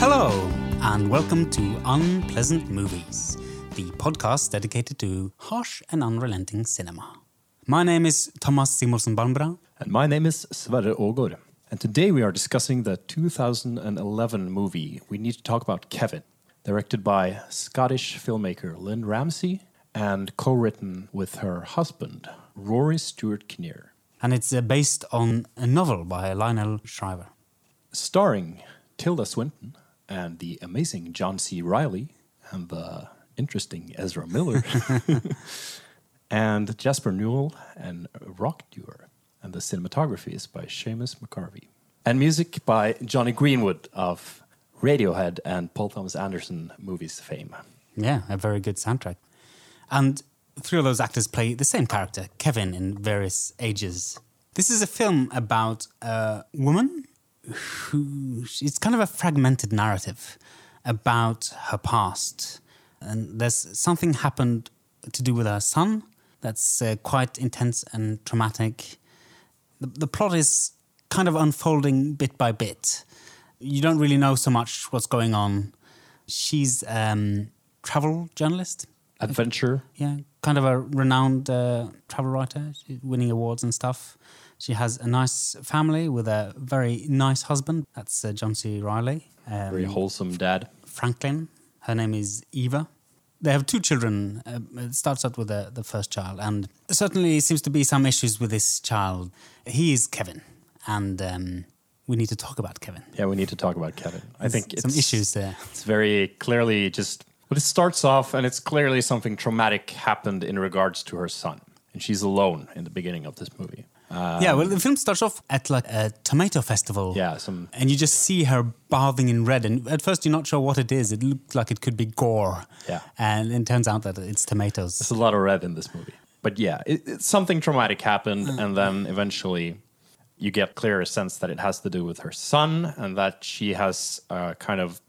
Hello, and welcome to Unpleasant Movies, the podcast dedicated to harsh and unrelenting cinema. My name is Thomas Simonsen Balmbra. And my name is Sverre Ågård. And today we are discussing the 2011 movie We Need to Talk About Kevin, directed by Scottish filmmaker Lynne Ramsay and co written with her husband, Rory Stewart Kinnear. And it's uh, based on a novel by Lionel Shriver. Starring Tilda Swinton and the amazing John C. Reilly and the interesting Ezra Miller and Jasper Newell and Rock Duer. And the cinematography is by Seamus McGarvey. And music by Jonny Greenwood of Radiohead and Paul Thomas Anderson movies fame. Yeah, a very good soundtrack. And three of those actors play the same character, Kevin, in various ages. This is a film about a woman who. It's kind of a fragmented narrative about her past. And there's something happened to do with her son that's uh, quite intense and traumatic. The, the plot is kind of unfolding bit by bit. You don't really know so much what's going on. She's um, travel journalist. Adventure. Yeah, kind of a renowned uh, travel writer, She's winning awards and stuff. She has a nice family with a very nice husband. That's uh, John C. Reilly. Um, Very wholesome dad. Franklin. Her name is Eva. They have two children. Uh, it starts out with the, the first child, and certainly seems to be some issues with this child. He is Kevin, and um, we need to talk about Kevin. Yeah, we need to talk about Kevin. I think some issues there. It's very clearly just, but it starts off and it's clearly something traumatic happened in regards to her son. And she's alone in the beginning of this movie. Um, yeah, well, the film starts off at like a tomato festival. Yeah, some And you just see her bathing in red, and at first you're not sure what it is. It looks like it could be gore. Yeah. and it turns out that it's tomatoes. There's a lot of red in this movie. But yeah, it, it, something traumatic happened, mm. and then eventually you get clearer sense that it has to do with her son and that she has a kind of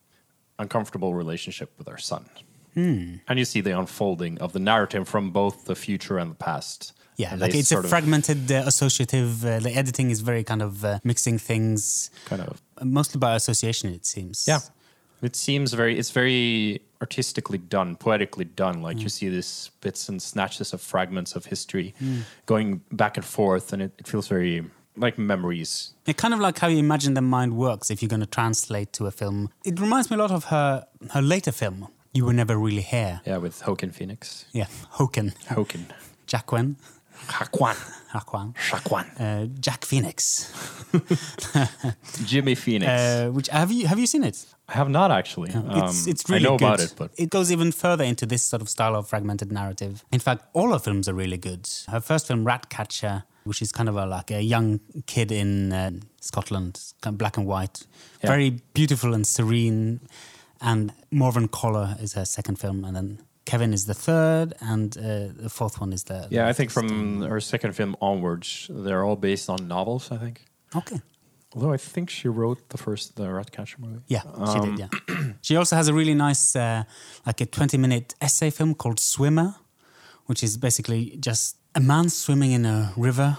uncomfortable relationship with her son. Hmm. And you see the unfolding of the narrative from both the future and the past. Yeah, like it's a fragmented, uh, associative. Uh, the editing is very kind of uh, mixing things, kind of mostly by association. It seems. Yeah. It seems very it's very artistically done, poetically done. Like you see these bits and snatches of fragments of history going back and forth and it, it feels very like memories. It kind of like how you imagine the mind works if you're going to translate to a film. It reminds me a lot of her her later film. You were never really here. Yeah, with Hoken Phoenix. Yeah, Hoken, Hoken. Jacquin, Jaquan. Aquan, Jaquan. uh, Jack Phoenix. Jimmy Phoenix. Uh, which have you have you seen it? I have not actually. It's, Um, it's really I know good. about it, but it goes even further into this sort of style of fragmented narrative. In fact, all her films are really good. Her first film, Ratcatcher, which is kind of a, like a young kid in uh, Scotland, kind of black and white, Yeah. very beautiful and serene. And Morvern Callar is her second film, and then Kevin is the third, and uh, the fourth one is the yeah, I think from her second film onwards, they're all based on novels. I think. okay. Although I think she wrote the first the Ratcatcher movie. Yeah, she did. Yeah, she also has a really nice, uh, like a twenty-minute essay film called Swimmer, which is basically just a man swimming in a river,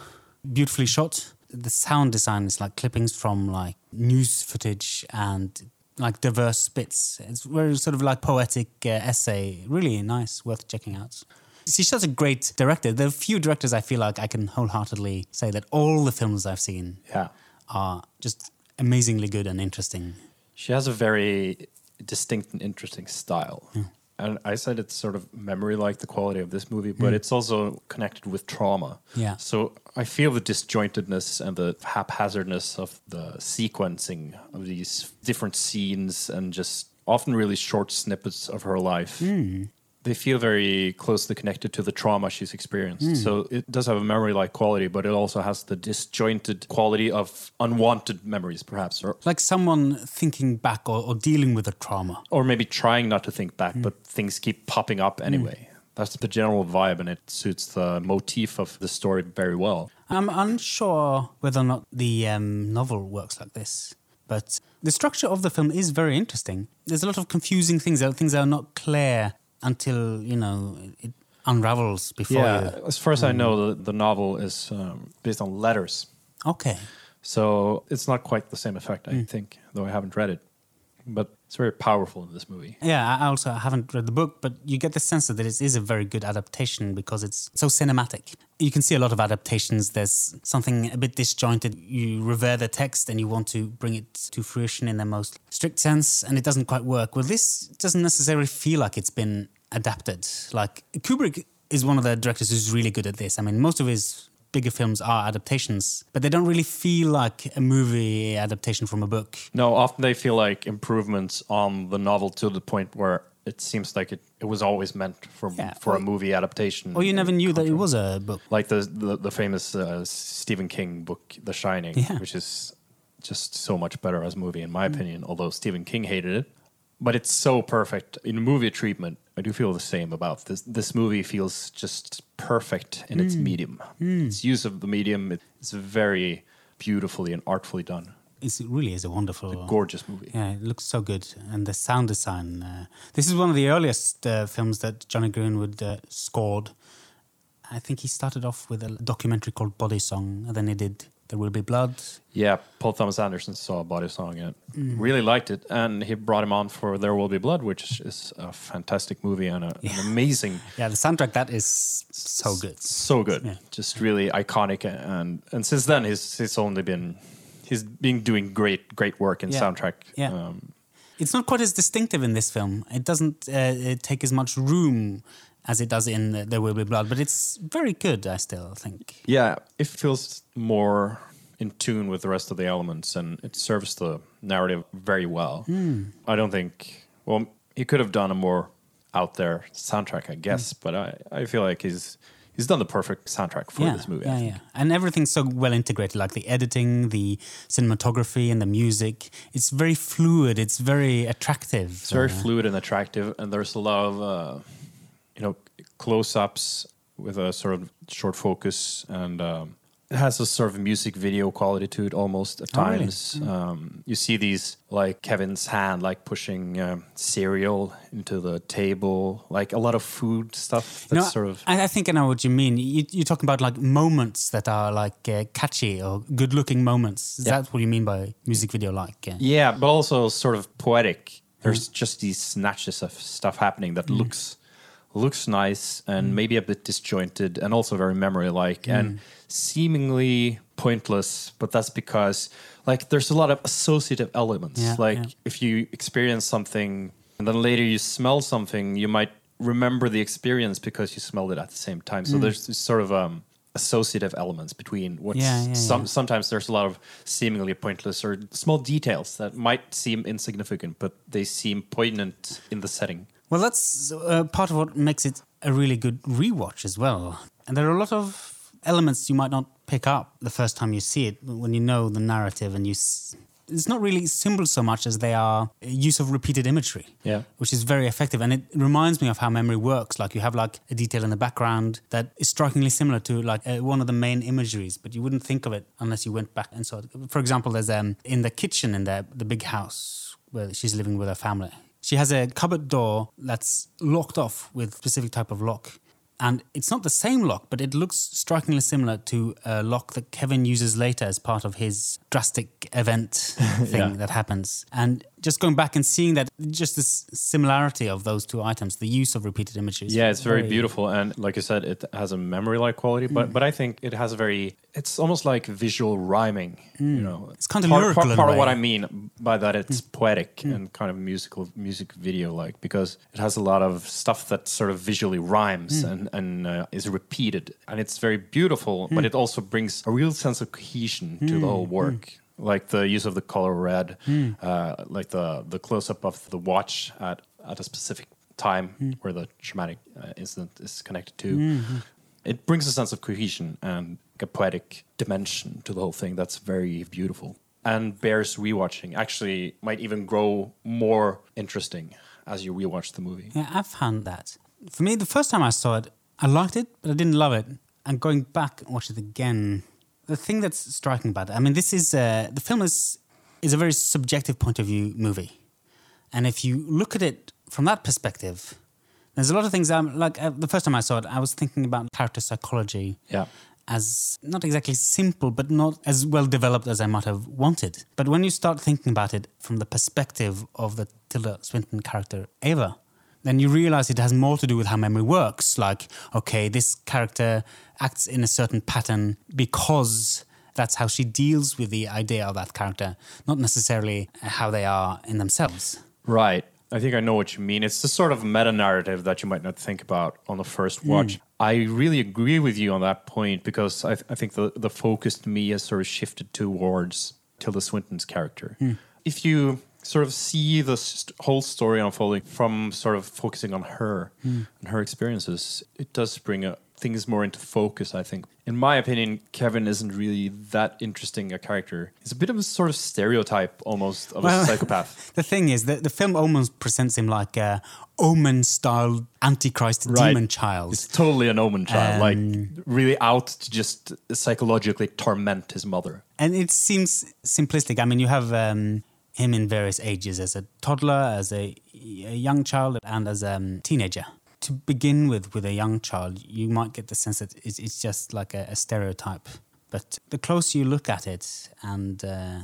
beautifully shot. The sound design is like clippings from like news footage and like diverse bits. It's very sort of like poetic uh, essay. Really nice, worth checking out. She's such a great director. There are few directors I feel like I can wholeheartedly say that all the films I've seen Yeah. are just amazingly good and interesting. She has a very distinct and interesting style. And I said it's sort of memory like the quality of this movie, but hmm. it's also connected with trauma. Yeah. So I feel the disjointedness and the haphazardness of the sequencing of these different scenes and just often really short snippets of her life. Hmm. They feel very closely connected to the trauma she's experienced. Hmm. So it does have a memory like quality, but it also has the disjointed quality of unwanted memories, perhaps, or like someone thinking back or, or dealing with a trauma. or maybe trying not to think back, hmm. but things keep popping up hmm. anyway. That's the general vibe, and it suits the motif of the story very well. I'm unsure whether or not the um, novel works like this, but the structure of the film is very interesting. There's a lot of confusing things, there things that are not clear until you know it unravels before yeah, you. as far as I know, the, the novel is um, based on letters, Okay. so it's not quite the same effect. I think, though I haven't read it. But It's very powerful in this movie. Yeah, I also haven't read the book, but you get the sense that it is a very good adaptation because it's so cinematic. You can see a lot of adaptations. There's something a bit disjointed. You revere the text and you want to bring it to fruition in the most strict sense, and it doesn't quite work. Well, this doesn't necessarily feel like it's been adapted. Like Kubrick is one of the directors who's really good at this. I mean, most of his bigger films are adaptations, but they don't really feel like a movie adaptation from a book. No, often they feel like improvements on the novel to the point where it seems like it, it was always meant for Yeah, for or- a movie adaptation. Or you never knew that it was a book. like the the, the famous uh, Stephen King book, The Shining, Yeah. which is just so much better as a movie, in my opinion. Although Stephen King hated it, but it's so perfect in movie treatment. I do feel the same about this. This movie feels just perfect in its medium. Its use of the medium is very beautifully and artfully done. It's, it really is a wonderful, Gorgeous movie. Yeah, it looks so good, and the sound design. Uh, this is one of the earliest uh, films that Jonny Greenwood uh, scored. I think he started off with a documentary called Body Song, and then he did There Will Be Blood. Yeah, Paul Thomas Anderson saw Body Song and Mm. really liked it, and he brought him on for There Will Be Blood, which is a fantastic movie and a, Yeah. an amazing, Yeah, the soundtrack that is so good. so good, Yeah. just really iconic. And and since then, he's he's only been he's been doing great great work in Yeah. soundtrack. Yeah. Um, It's not quite as distinctive in this film. It doesn't uh, take as much room as it does in There Will Be Blood, but it's very good. I still think. yeah, it feels more in tune with the rest of the elements, and it serves the narrative very well. Hmm. I don't think. Well, he could have done a more out there soundtrack, I guess, Hmm. but I, I feel like he's he's done the perfect soundtrack for yeah, this movie. I Yeah, think. yeah, and everything's so well integrated, like the editing, the cinematography, and the music. It's very fluid. It's very attractive. It's very Uh, fluid and attractive, and there's a lot of uh, you know close-ups with a sort of short focus, and um, it has a sort of music video quality to it almost at Oh, really? times. Um, you see these like Kevin's hand, like pushing um, cereal into the table, like a lot of food stuff. That's No, sort of I, I think I know what you mean. You, you're talking about like moments that are like uh, catchy or good-looking moments. Is Yeah. that what you mean by music video-like? Uh, Yeah, but also sort of poetic. There's just these snatches of stuff happening that looks looks nice and mm. maybe a bit disjointed and also very memory like and mm. seemingly pointless, but that's because like there's a lot of associative elements. Yeah, like yeah. if you experience something and then later you smell something, you might remember the experience because you smelled it at the same time. So mm. there's this sort of um associative elements between what's Yeah, some sometimes there's a lot of seemingly pointless or small details that might seem insignificant, but they seem poignant in the setting. Well, that's uh, part of what makes it a really good rewatch as well. And there are a lot of elements you might not pick up the first time you see it when you know the narrative and you. S- it's not really symbols so much as they are use of repeated imagery. Yeah. which is very effective and it reminds me of how memory works like you have like a detail in the background that is strikingly similar to like uh, one of the main imageries but you wouldn't think of it unless you went back and saw it for example there's um in the kitchen in the the big house where she's living with her family she has a cupboard door that's locked off with specific type of lock and it's not the same lock, but it looks strikingly similar to a lock that Kevin uses later as part of his drastic event thing Yeah. that happens. And just going back and seeing that, just this similarity of those two items, the use of repeated images. Yeah, it's very, beautiful, and like you said, it has a memory-like quality. But Mm. but I think it has a very. It's almost like visual rhyming. You know, Mm. It's kinda part, lyrical Part, part of what. Mm. I mean by that, it's poetic and kind of musical, music video-like because it has a lot of stuff that sort of visually rhymes Mm. and and uh, is repeated, and it's very beautiful. Mm. But it also brings a real sense of cohesion to the whole work. Like the use of the color red, Mm. uh, like the the close up of the watch at at a specific time Mm. where the traumatic uh, incident is connected to. Mm-hmm. It brings a sense of cohesion and a poetic dimension to the whole thing that's very beautiful and bears rewatching. Actually, might even grow more interesting as you rewatch the movie. Yeah, I found that. For me, the first time I saw it, I liked it, but I didn't love it. And going back and watch it again, the thing that's striking about it, I mean, this is uh, the film is is a very subjective point of view movie, and if you look at it from that perspective, there's a lot of things. I'm like uh, the first time I saw it, I was thinking about character psychology Yeah. As not exactly simple, but not as well developed as I might have wanted. But when you start thinking about it from the perspective of the Tilda Swinton character Ava, then you realize it has more to do with how memory works. Like, okay, this character acts in a certain pattern because that's how she deals with the idea of that character, not necessarily how they are in themselves. Right. I think I know what you mean. It's the sort of meta narrative that you might not think about on the first watch. Mm. I really agree with you on that point because I, th- I think the, the focus to me has sort of shifted towards Tilda Swinton's character. Hmm. If you sort of see the st- whole story unfolding from sort of focusing on her hmm. and her experiences, it does bring a, things more into focus, I think. In my opinion, Kevin isn't really that interesting a character. He's a bit of a sort of stereotype almost of Well- a psychopath. The thing is that the film almost presents him like a omen-style antichrist Right. demon child. It's totally an omen child, like Um, really out to just psychologically torment his mother. and it seems simplistic. I mean, you have um, him in various ages as a toddler, as a, a young child, and as a um, teenager. To begin with, with a young child, you might get the sense that it's, it's just like a, a stereotype. But the closer you look at it, and uh,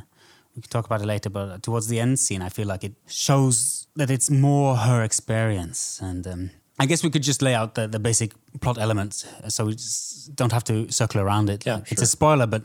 we can talk about it later, but towards the end scene, I feel like it shows that it's more her experience. And um, I guess we could just lay out the, the basic plot elements so we just don't have to circle around it. Yeah, It's sure. a spoiler, but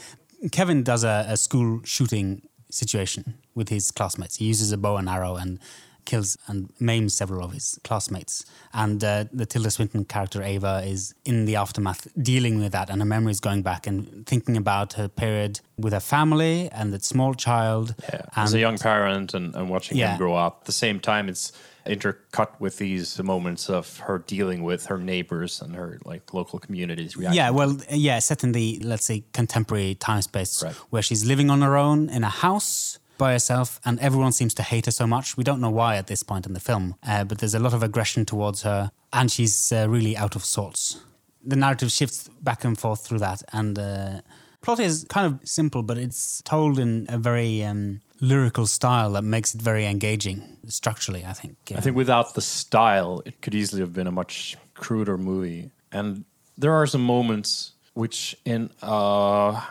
Kevin does a, a school shooting situation with his classmates. He uses a bow and arrow and kills and maims several of his classmates. And uh, the Tilda Swinton character Ava is in the aftermath dealing with that, and her memory is going back and thinking about her period with her family and that small child. Yeah, and as a young parent and, and watching Yeah. him grow up. At the same time, it's intercut with these moments of her dealing with her neighbors and her like local communities reacting. Yeah, well, yeah, set in the let's say contemporary time space Right. where she's living on her own in a house by herself, and everyone seems to hate her so much. We don't know why at this point in the film, uh, but there's a lot of aggression towards her, and she's uh, really out of sorts. The narrative shifts back and forth through that, and uh, plot is kind of simple, but it's told in a very um, lyrical style that makes it very engaging structurally. I think. I think without the style, it could easily have been a much cruder movie. And there are some moments which, in a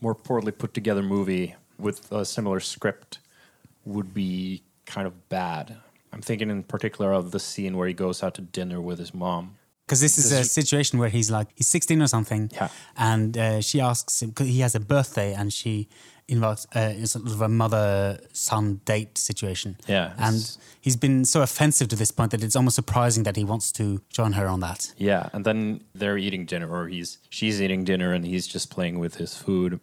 more poorly put together movie with a similar script, would be kind of bad. I'm thinking in particular of the scene where he goes out to dinner with his mom. Because this is This a situation where he's like, he's 16 or something. Yeah. And uh, she asks him, because he has a birthday and she invites, uh, sort of a mother son date situation. Yeah, And he's been so offensive to this point that it's almost surprising that he wants to join her on that. Yeah, and then they're eating dinner, or he's she's eating dinner, and he's just playing with his food.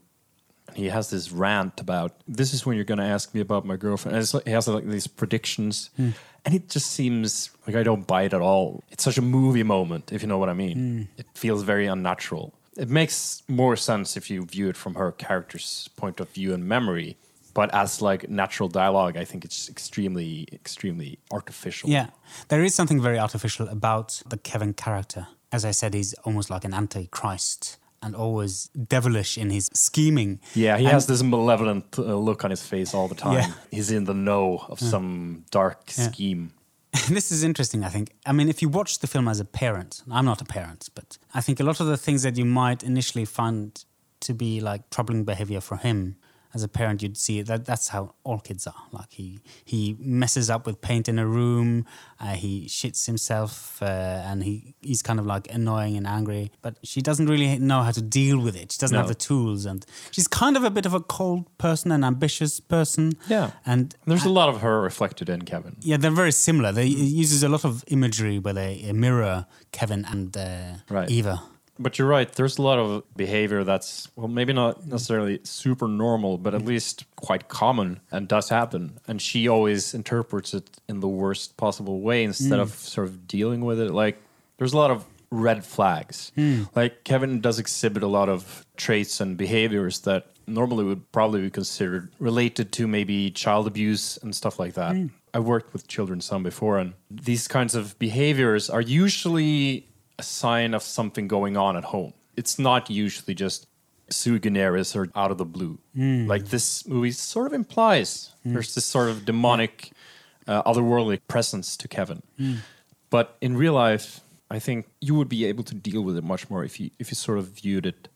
And he has this rant about this is when you're going to ask me about my girlfriend. And like, he has like these predictions, hmm. and it just seems like I don't buy it at all. It's such a movie moment, if you know what I mean. Hmm. It feels very unnatural. It makes more sense if you view it from her character's point of view and memory. But as like natural dialogue, I think it's extremely, extremely artificial. Yeah. There is something very artificial about the Kevin character. As I said, he's almost like an antichrist and always devilish in his scheming. Yeah, he And- has this malevolent uh, look on his face all the time. Yeah. He's in the know of some dark Yeah. scheme. this is interesting, I think. I mean, if you watch the film as a parent, I'm not a parent, but I think a lot of the things that you might initially find to be like troubling behavior for him as a parent, you'd see that that's how all kids are. Like he he messes up with paint in a room, uh, he shits himself, uh, and he he's kind of like annoying and angry. But she doesn't really know how to deal with it. She doesn't have the tools, and she's kind of a bit of a cold person, an ambitious person. Yeah. and There's a lot of her reflected in Kevin. yeah, they're very similar. They uses a lot of imagery where they mirror Kevin and uh, Right. Eva. But you're right, there's a lot of behavior that's, well, maybe not mm. necessarily super normal, but at mm. least quite common and does happen. And she always interprets it in the worst possible way instead mm. of sort of dealing with it. Like, there's a lot of red flags. Hmm. Like, Kevin does exhibit a lot of traits and behaviors that normally would probably be considered related to maybe child abuse and stuff like that. Hmm. I've worked with children some before, and these kinds of behaviors are usually a sign of something going on at home. It's not usually just sui generis or out of the blue. Like this movie sort of implies there's this sort of demonic, uh, otherworldly presence to Kevin. But in real life, I think you would be able to deal with it much more if you if you sort of viewed it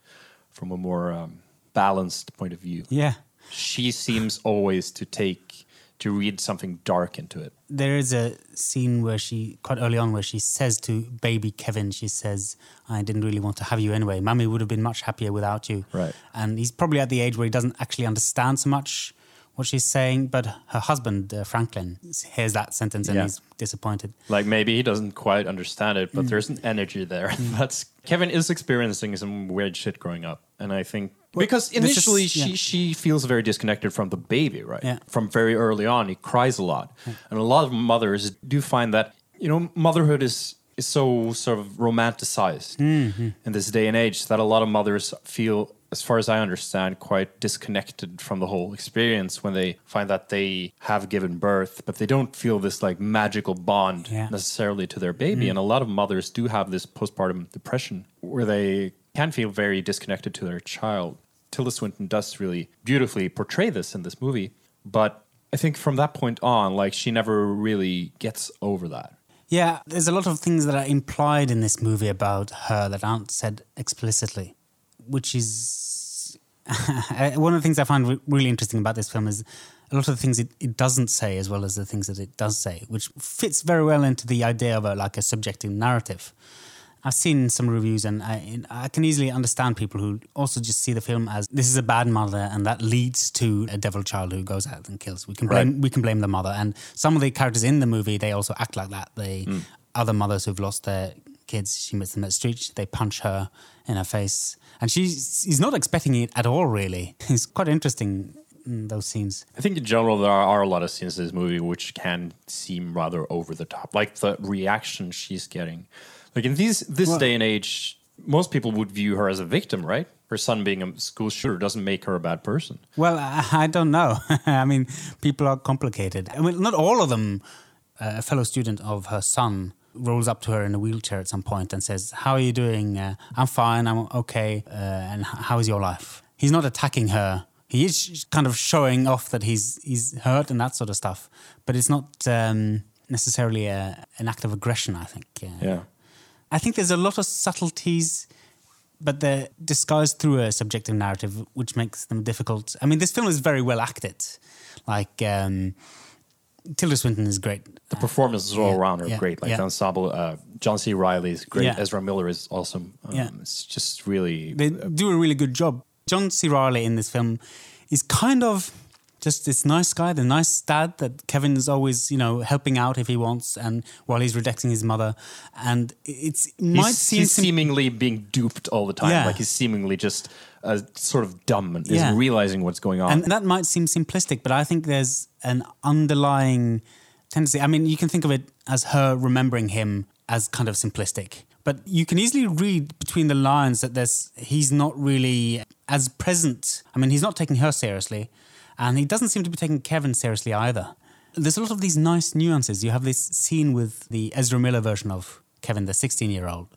from a more um, balanced point of view. Yeah. She seems always to take to read something dark into it. There is a scene where she, quite early on, where she says to baby Kevin, she says, I didn't really want to have you anyway. Mummy would have been much happier without you. Right. And he's probably at the age where he doesn't actually understand so much what she's saying, but her husband, uh, Franklin, hears that sentence and Yeah. he's disappointed. Like maybe he doesn't quite understand it, but there's an energy there. That's Kevin is experiencing some weird shit growing up, and I think because this is- initially yeah. she she feels very disconnected from the baby, right? Yeah. From very early on, he cries a lot, and a lot of mothers do find that you know motherhood is is so sort of romanticized Mm-hmm. in this day and age that a lot of mothers feel. As far as I understand, quite disconnected from the whole experience when they find that they have given birth, but they don't feel this like magical bond Yeah. Mm. necessarily to their baby. And a lot of mothers do have this postpartum depression where they can feel very disconnected to their child. Tilda Swinton does really beautifully portray this in this movie. But I think from that point on, like she never really gets over that. Yeah, there's a lot of things that are implied in this movie about her that aren't said explicitly, which is one of the things I find re- really interesting about this film is a lot of the things it, it doesn't say as well as the things that it does say, which fits very well into the idea of a, like a subjective narrative. I've seen some reviews and I, I can easily understand people who also just see the film as this is a bad mother and that leads to a devil child who goes out and kills. We can blame Right. we can blame the mother and some of the characters in the movie they also act like that. They Hmm. other mothers who've lost their kids, she meets them at the street, they punch her in her face and she's she's not expecting it at all. Really, it's quite interesting in those scenes. I think in general there are a lot of scenes in this movie which can seem rather over the top, like the reaction she's getting. Like in these this Well- day and age, most people would view her as a victim, right? Her son being a school shooter doesn't make her a bad person. Well, I, I don't know. I mean, people are complicated. I mean, not all of them. Uh, a fellow student of her son rolls up to her in a wheelchair at some point and says, "How are you doing? Uh, I'm fine. I'm okay. Uh, and how is your life?" He's not attacking her. He is kind of showing off that he's he's hurt and that sort of stuff. But it's not um, necessarily a, an act of aggression. I think. Uh, Yeah. I think there's a lot of subtleties, but they're disguised through a subjective narrative, which makes them difficult. I mean, this film is very well acted. Like, um, Tilda Swinton is great. The performances all yeah, around are yeah, great. Like yeah. the ensemble, uh, John C. Reilly is great. Ezra Miller is awesome. Um, Yeah. It's just really. They do a really good job. John C. Reilly in this film is kind of just this nice guy, the nice dad that Kevin is always, you know, helping out if he wants, and while he's rejecting his mother, and it's it might he's, seem he's seemingly being duped all the time. Yeah. Like he's seemingly just uh, sort of dumb and Yeah. isn't realizing what's going on. And that might seem simplistic, but I think there's an underlying tendency. I mean, you can think of it as her remembering him as kind of simplistic, but you can easily read between the lines that there's he's not really as present. I mean, he's not taking her seriously, and he doesn't seem to be taking Kevin seriously either. There's a lot of these nice nuances. You have this scene with the Ezra Miller version of Kevin, the 16 year old.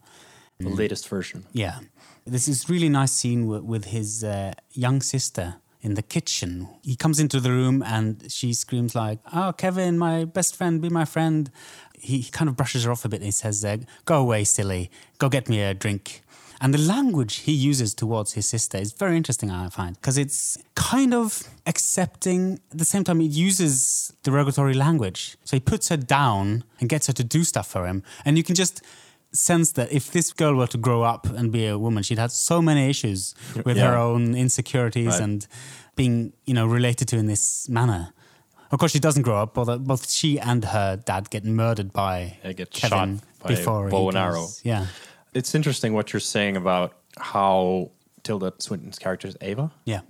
the latest version. Yeah. This is really nice scene with, with his uh, young sister in the kitchen. He comes into the room and she screams like, "Oh, Kevin, my best friend, be my friend." He, he kind of brushes her off a bit. And he says, uh, "Go away, silly. Go get me a drink." And the language he uses towards his sister is very interesting, I find, because it's kind of accepting. At the same time, he uses derogatory language. So he puts her down and gets her to do stuff for him. And you can just sense that if this girl were to grow up and be a woman, she'd have so many issues with her own insecurities Right. and being, you know, related to in this manner. Of course, she doesn't grow up. Both, both she and her dad get murdered by They get Kevin shot by a before bow and arrow. Yeah, It's interesting what you're saying about how Tilda Swinton's character Ava. Yeah,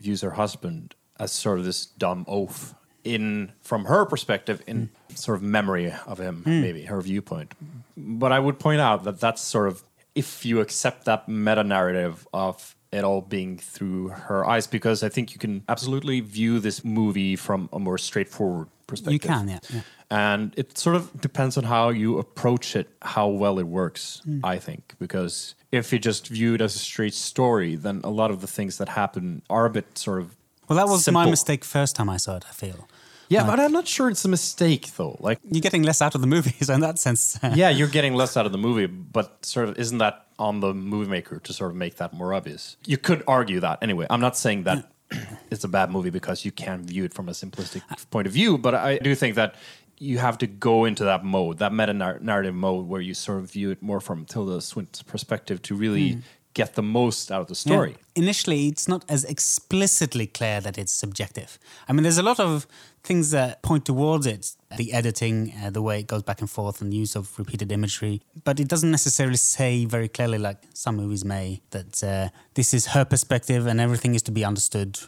views her husband as sort of this dumb oaf in from her perspective in sort of memory of him hmm. maybe her viewpoint. But i would point out that that's sort of if you accept that meta narrative of it all being through her eyes because i think you can absolutely view this movie from a more straightforward perspective. You can, yeah, yeah. And it sort of depends on how you approach it, how well it works, Hmm. I think. Because if you just view it as a straight story, then a lot of the things that happen are a bit sort of. Well, that was my mistake first time I saw it. I feel Yeah, but I'm not sure it's a mistake though. Like, You're getting less out of the movie, so in that sense, yeah, you're getting less out of the movie, but sort of isn't that on the movie maker to sort of make that more obvious? You could argue that anyway. I'm not saying that it's a bad movie because you can view it from a simplistic point of view, but I do think that you have to go into that mode, that meta narrative mode, where you sort of view it more from Tilda Swinton's perspective to really get the most out of the story. Yeah. Initially, it's not as explicitly clear that it's subjective. I mean, there's a lot of things that point towards it the editing, uh, the way it goes back and forth, and the use of repeated imagery. But it doesn't necessarily say very clearly, like some movies may, that uh, this is her perspective and everything is to be understood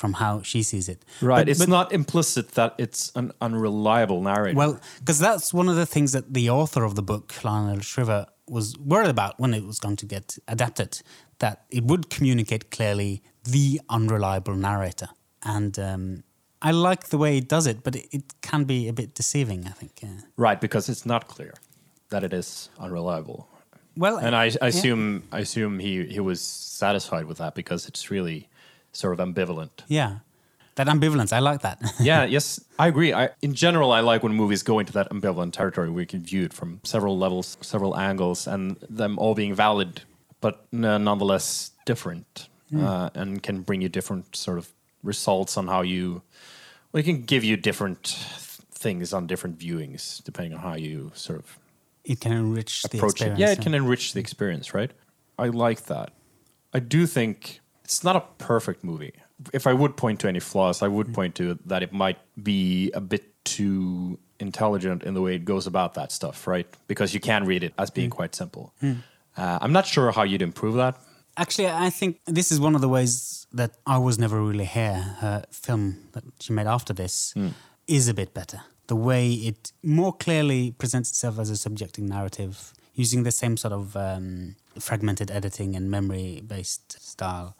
from how she sees it. Right. But, it's but, not implicit that it's an unreliable narrative. Well, because that's one of the things that the author of the book, Lionel Shriver, was worried about when it was going to get adapted, that it would communicate clearly the unreliable narrator. And um, I like the way it does it, but it, it can be a bit deceiving, I think. Yeah. Right, because it's not clear that it is unreliable. Well, and I, I assume I assume he, he was satisfied with that because it's really sort of ambivalent. Yeah. That ambivalence, I like that. yeah, yes, I agree. I, in general, I like when movies go into that ambivalent territory where you can view it from several levels, several angles, and them all being valid, but nonetheless different, mm. uh, and can bring you different sort of results on how you. Well, it can give you different things on different viewings depending on how you sort of. It can enrich the experience. It. Yeah, it can enrich the experience, right? I like that. I do think it's not a perfect movie. If I would point to any flaws, I would mm. point to that it might be a bit too intelligent in the way it goes about that stuff, right? Because you can read it as being mm. quite simple. Mm. Uh, I'm not sure how you'd improve that. Actually, I think this is one of the ways that I was never really here. Her film that she made after this mm. is a bit better. The way it more clearly presents itself as a subjective narrative, using the same sort of um, fragmented editing and memory based style.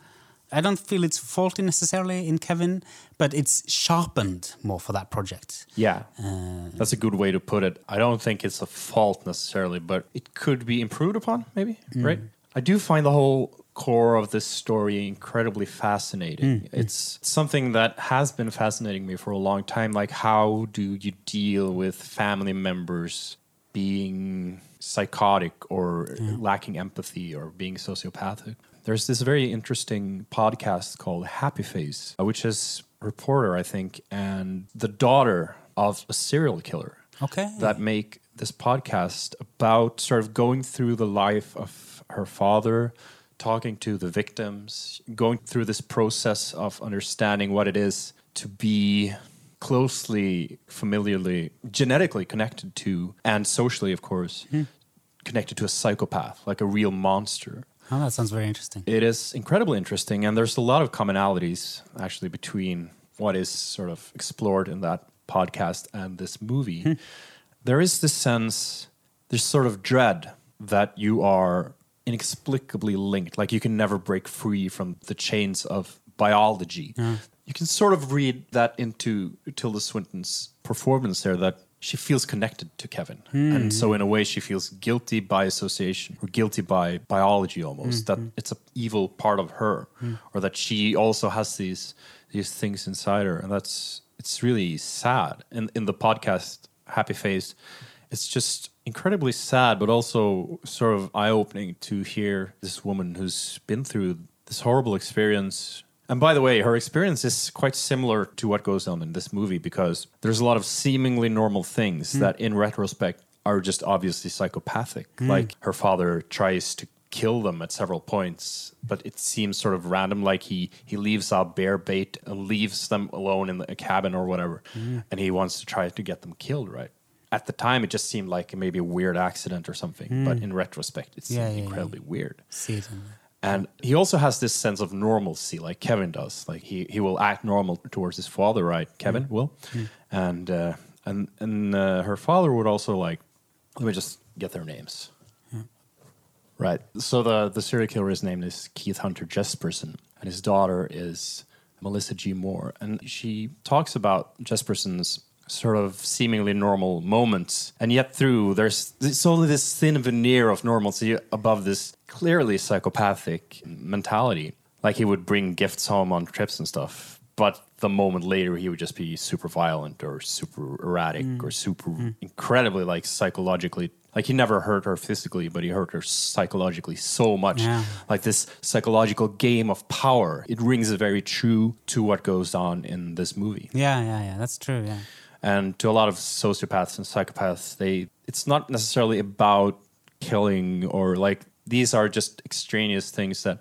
I don't feel it's faulty necessarily in Kevin, but it's sharpened more for that project. Yeah, uh, that's a good way to put it. I don't think it's a fault necessarily, but it could be improved upon, maybe. Mm. Right? I do find the whole core of this story incredibly fascinating. Mm. It's something that has been fascinating me for a long time. Like, how do you deal with family members being psychotic or yeah. lacking empathy or being sociopathic? There's this very interesting podcast called Happy Face, uh, which is a reporter, I think, and the daughter of a serial killer. Okay. That make this podcast about sort of going through the life of her father, talking to the victims, going through this process of understanding what it is to be closely, familiarly, genetically connected to, and socially, of course, hmm. connected to a psychopath, like a real monster. Oh, that sounds very interesting. It is incredibly interesting, and there's a lot of commonalities actually between what is sort of explored in that podcast and this movie. Hmm. There is this sense, this sort of dread that you are inexplicably linked, like you can never break free from the chains of biology. Yeah. You can sort of read that into Tilda Swinton's performance there that she feels connected to Kevin. Mm. And so in a way she feels guilty by association or guilty by biology almost mm-hmm. that it's an evil part of her mm. or that she also has these these things inside her and that's it's really sad. In in the podcast Happy Face it's just incredibly sad but also sort of eye-opening to hear this woman who's been through this horrible experience and by the way, her experience is quite similar to what goes on in this movie because there's a lot of seemingly normal things mm. that, in retrospect, are just obviously psychopathic. Mm. Like her father tries to kill them at several points, but it seems sort of random. Like he he leaves out bear bait and leaves them alone in the, a cabin or whatever, mm. and he wants to try to get them killed. Right. At the time, it just seemed like maybe a weird accident or something, but hmm. in retrospect, it seemed yeah, yeah, incredibly yeah. weird. See and he also has this sense of normalcy, like Kevin does. Like he, he will act normal towards his father, right? Kevin mm. will, mm. and uh, and and uh, her father would also like. Let me just get their names. Right. So the the serial killer's name is Keith Hunter Jesperson, and his daughter is Melissa G. Moore, and she talks about Jesperson's sort of seemingly normal moments. And yet, through there's it's only this thin veneer of normalcy above this clearly psychopathic mentality. Like he would bring gifts home on trips and stuff, but the moment later he would just be super violent or super erratic mm. or super mm. incredibly like psychologically like he never hurt her physically but he hurt her psychologically so much Yeah. like this psychological game of power it rings very true to what goes on in this movie Yeah, yeah, yeah. That's true. Yeah. And to a lot of sociopaths and psychopaths they it's not necessarily about killing or like these are just extraneous things that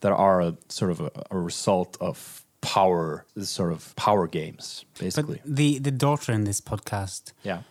that are a sort of a, a result of power sort of power games But basically the the daughter in this podcast, yeah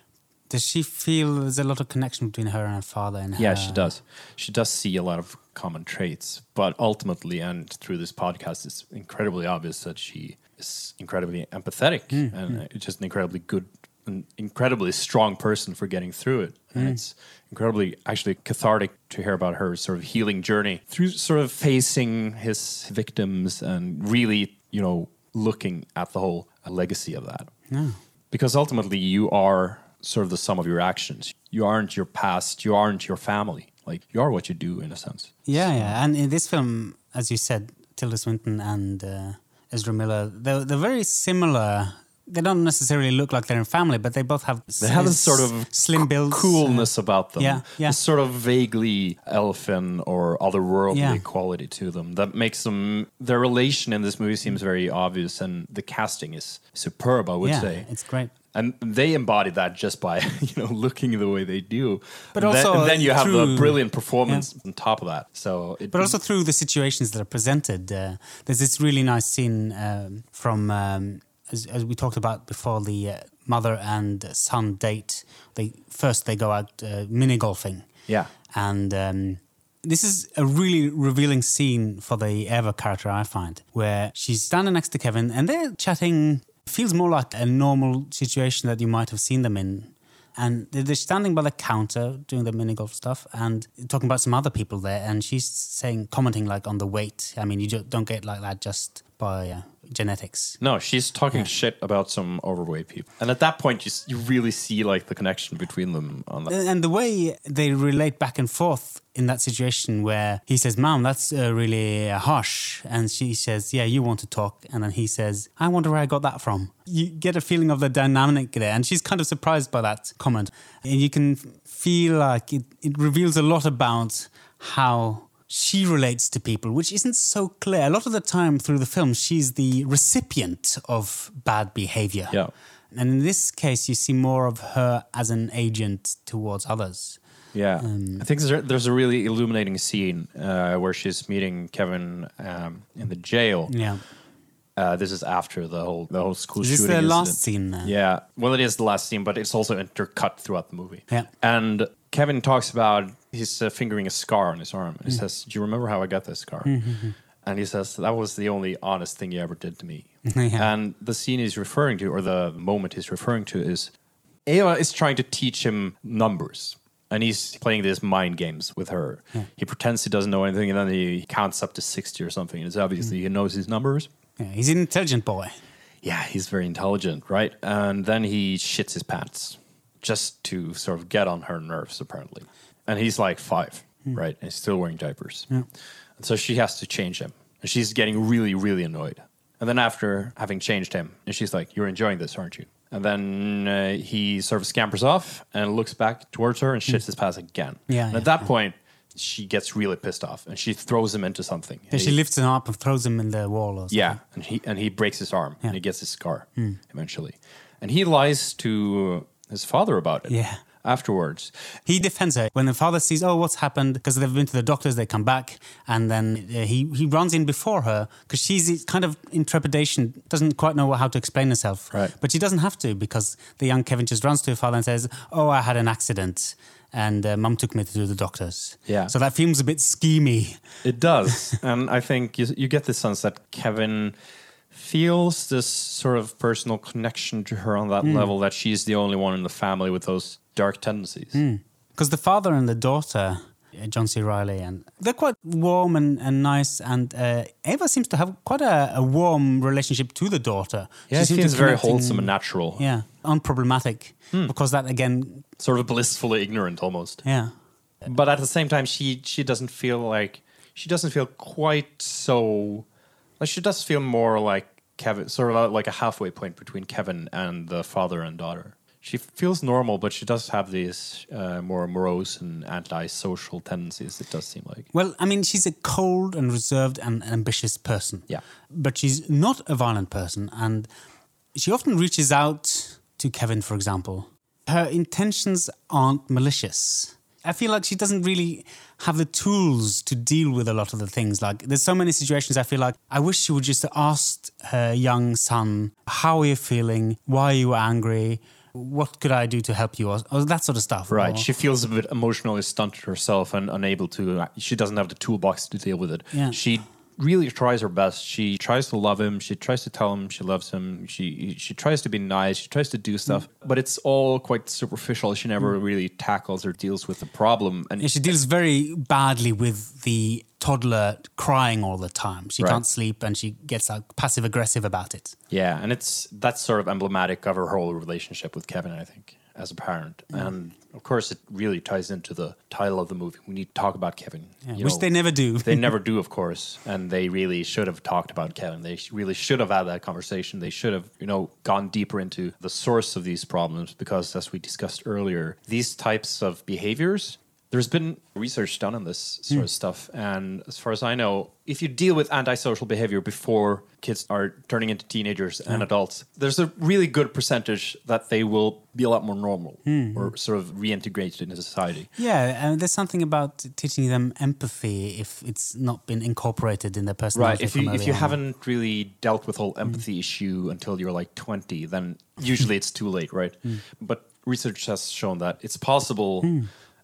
does she feel there's a lot of connection between her and her father? And yeah her? she does she does see a lot of common traits but ultimately and through this podcast it's incredibly obvious that she is incredibly empathetic and uh, just an incredibly good an incredibly strong person for getting through it. And it's incredibly actually cathartic to hear about her sort of healing journey through sort of facing his victims and really you know looking at the whole legacy of that. Yeah. because ultimately you are sort of the sum of your actions. You aren't your past you aren't your family. Like you are what you do in a sense. Yeah, yeah. And in this film, as you said, Tilda Swinton and uh, Ezra Miller, they're, they're very similar. They don't necessarily look like they're in family, but they both have they have this sort of slim builds, coolness about them yeah, yeah. this sort of vaguely elfin or otherworldly Yeah. quality to them that makes them their relation in this movie seems very obvious and the casting is superb i would yeah, say it's great. And they embody that just by you know looking the way they do But and then, also and then you have the through- brilliant performance on top of that so it, But also through the situations that are presented. Uh, there's this really nice scene um, from, um, as, as we talked about before, the uh, mother and son date. They first they go out uh, mini golfing. yeah And um, this is a really revealing scene for the Eva character, I find, where she's standing next to Kevin and they're chatting. Feels more like a normal situation that you might have seen them in. And they're standing by the counter doing the mini golf stuff and talking about some other people there. And she's saying, commenting like on the weight. I mean, you don't get like that just by uh, genetics. No, she's talking shit about some overweight people, and at that point, you you really see like the connection between them on that. And the way they relate back and forth in that situation where he says, Mom, that's uh, really uh, harsh. And she says, Yeah, you want to talk. And then he says, I wonder where I got that from. You get a feeling of the dynamic there. And she's kind of surprised by that comment. And you can feel like it, it reveals a lot about how she relates to people, which isn't so clear. A lot of the time through the film, she's the recipient of bad behavior. Yeah. And in this case, you see more of her as an agent towards others. Yeah, Um, I think there's a, there's a really illuminating scene uh, where she's meeting Kevin um, in the jail. Yeah. Uh, this is after the whole the whole school Is this shooting. the last incident. scene there? Yeah, well, it is the last scene, but it's also intercut throughout the movie. Yeah. and Kevin talks about he's uh, fingering a scar on his arm. Mm. And he says, "Do you remember how I got this scar?" Mm-hmm. And he says, "That was the only honest thing you ever did to me." Yeah. And the scene he's referring to, or the moment he's referring to, is Ava is trying to teach him numbers. And he's playing these mind games with her. He pretends he doesn't know anything, and then he counts up to 60 or something. And it's obviously he knows his numbers. Yeah, he's an intelligent boy. Yeah, he's very intelligent, right? And then he shits his pants just to sort of get on her nerves, apparently. And he's like five, right? And he's still wearing diapers. And so she has to change him. And she's getting really, really annoyed. And then after having changed him, and she's like, You're enjoying this, aren't you? And then uh, he sort of scampers off and looks back towards her and shits his pants again. Yeah, And yeah, at that point, she gets really pissed off and she throws him into something. Yeah, she he- lifts him up and throws him in the wall. Or something. yeah, and he and he breaks his arm Yeah. Hmm. and he gets his scar eventually, and he lies to his father about it. Yeah. Afterwards, He defends her. When the father sees, oh, what's happened? Because they've been to the doctors, they come back. And then uh, he, he runs in before her because she's kind of in trepidation, doesn't quite know how to explain herself. Right. But she doesn't have to because the young Kevin just runs to her father and says, oh, I had an accident. And uh, mum took me to the doctors. Yeah. So that feels a bit schemy. it does, and I think you, you get the sense that Kevin feels this sort of personal connection to her on that Hmm. level that she's the only one in the family with those dark tendencies. Because the father and the daughter, uh, John C. Reilly, and they're quite warm and, and nice. And uh, Ava seems to have quite a, a warm relationship to the daughter. Yeah, She it seems very wholesome and natural, Yeah, unproblematic. Because that again, sort of blissfully ignorant almost. yeah, but at the same time she she doesn't feel like she doesn't feel quite so like she does feel more like Kevin, sort of like a halfway point between Kevin and the father and daughter. She feels normal, but she does have these uh, more morose and antisocial tendencies. It does seem like. Well, I mean, she's a cold and reserved and ambitious person. Yeah. But she's not a violent person, and she often reaches out to Kevin, for example. Her intentions aren't malicious. I feel like she doesn't really have the tools to deal with a lot of the things. Like, there's so many situations I feel like I wish she would just ask her young son, How are you feeling? Why are you angry? What could I do to help you? Or, or that sort of stuff. Right. Or- She feels a bit emotionally stunted herself and unable to. She doesn't have the toolbox to deal with it. Yeah. She really tries her best. She tries to love him. She tries to tell him she loves him. She she tries to be nice. She tries to do stuff, mm. but it's all quite superficial. She never mm. really tackles or deals with the problem. And Yeah, she deals very badly with the toddler crying all the time. She Right. can't sleep and she gets like passive aggressive about it. Yeah, and it's that's sort of emblematic of her whole relationship with Kevin, I think, as a parent. And of course, it really ties into the title of the movie. We need to talk about Kevin, Yeah, which know, they never do. they never do, of course, and they really should have talked about Kevin. They really should have had that conversation. They should have, you know, gone deeper into the source of these problems because, as we discussed earlier, these types of behaviors. There's been research done on this sort of hmm. stuff, and as far as I know, if you deal with antisocial behavior before kids are turning into teenagers and hmm. adults, there's a really good percentage that they will be a lot more normal hmm. or sort of reintegrated into society. yeah, and there's something about teaching them empathy if it's not been incorporated in their personality. Right. If you if you on. haven't really dealt with whole empathy issue until you're like 20, then usually it's too late, right? But research has shown that it's possible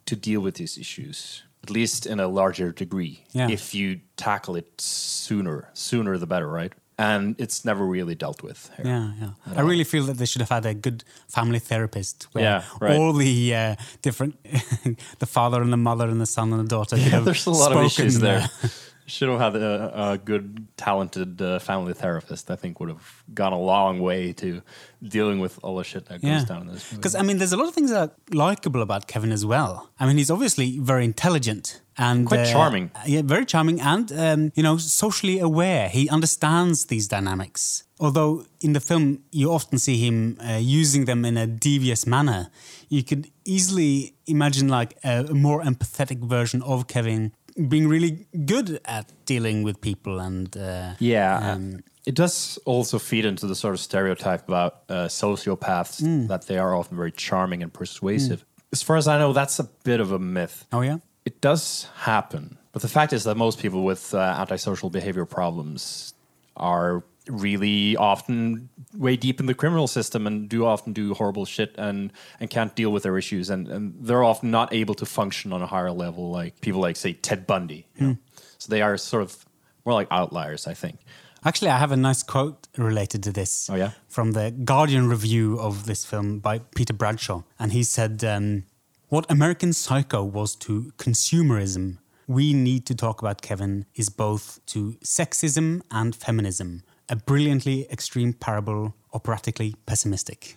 to deal with these issues at least in a larger degree Yeah. if you tackle it sooner. Sooner the better, right? And it's never really dealt with. here. Yeah, yeah. I really feel that they should have had a good family therapist where Yeah, right. all the uh, different, the father and the mother and the son and the daughter. have There's a lot of issues there. Should have had a, a good, talented uh, family therapist. I think would have gone a long way to dealing with all the shit that goes down in this because I mean, there's a lot of things that are likable about Kevin as well. I mean, he's obviously very intelligent and Quite uh, charming. Yeah, very charming and um, you know socially aware. He understands these dynamics. Although in the film you often see him uh, using them in a devious manner, you could easily imagine like a more empathetic version of Kevin being really good at dealing with people and uh, Yeah, um, it does also feed into the sort of stereotype about uh, sociopaths Mm. that they are often very charming and persuasive. As far as I know, that's a bit of a myth. oh yeah. It does happen, but the fact is that most people with uh, antisocial behavior problems are really often way deep in the criminal system and do often do horrible shit and and can't deal with their issues and, and they're often not able to function on a higher level like people like say Ted Bundy. You know? So they are sort of more like outliers, I think. Actually, I have a nice quote related to this. Oh, yeah? From the Guardian review of this film by Peter Bradshaw. And he said, um, What American Psycho was to consumerism, we need to talk about Kevin is both to sexism and feminism. A brilliantly extreme parable, operatically pessimistic.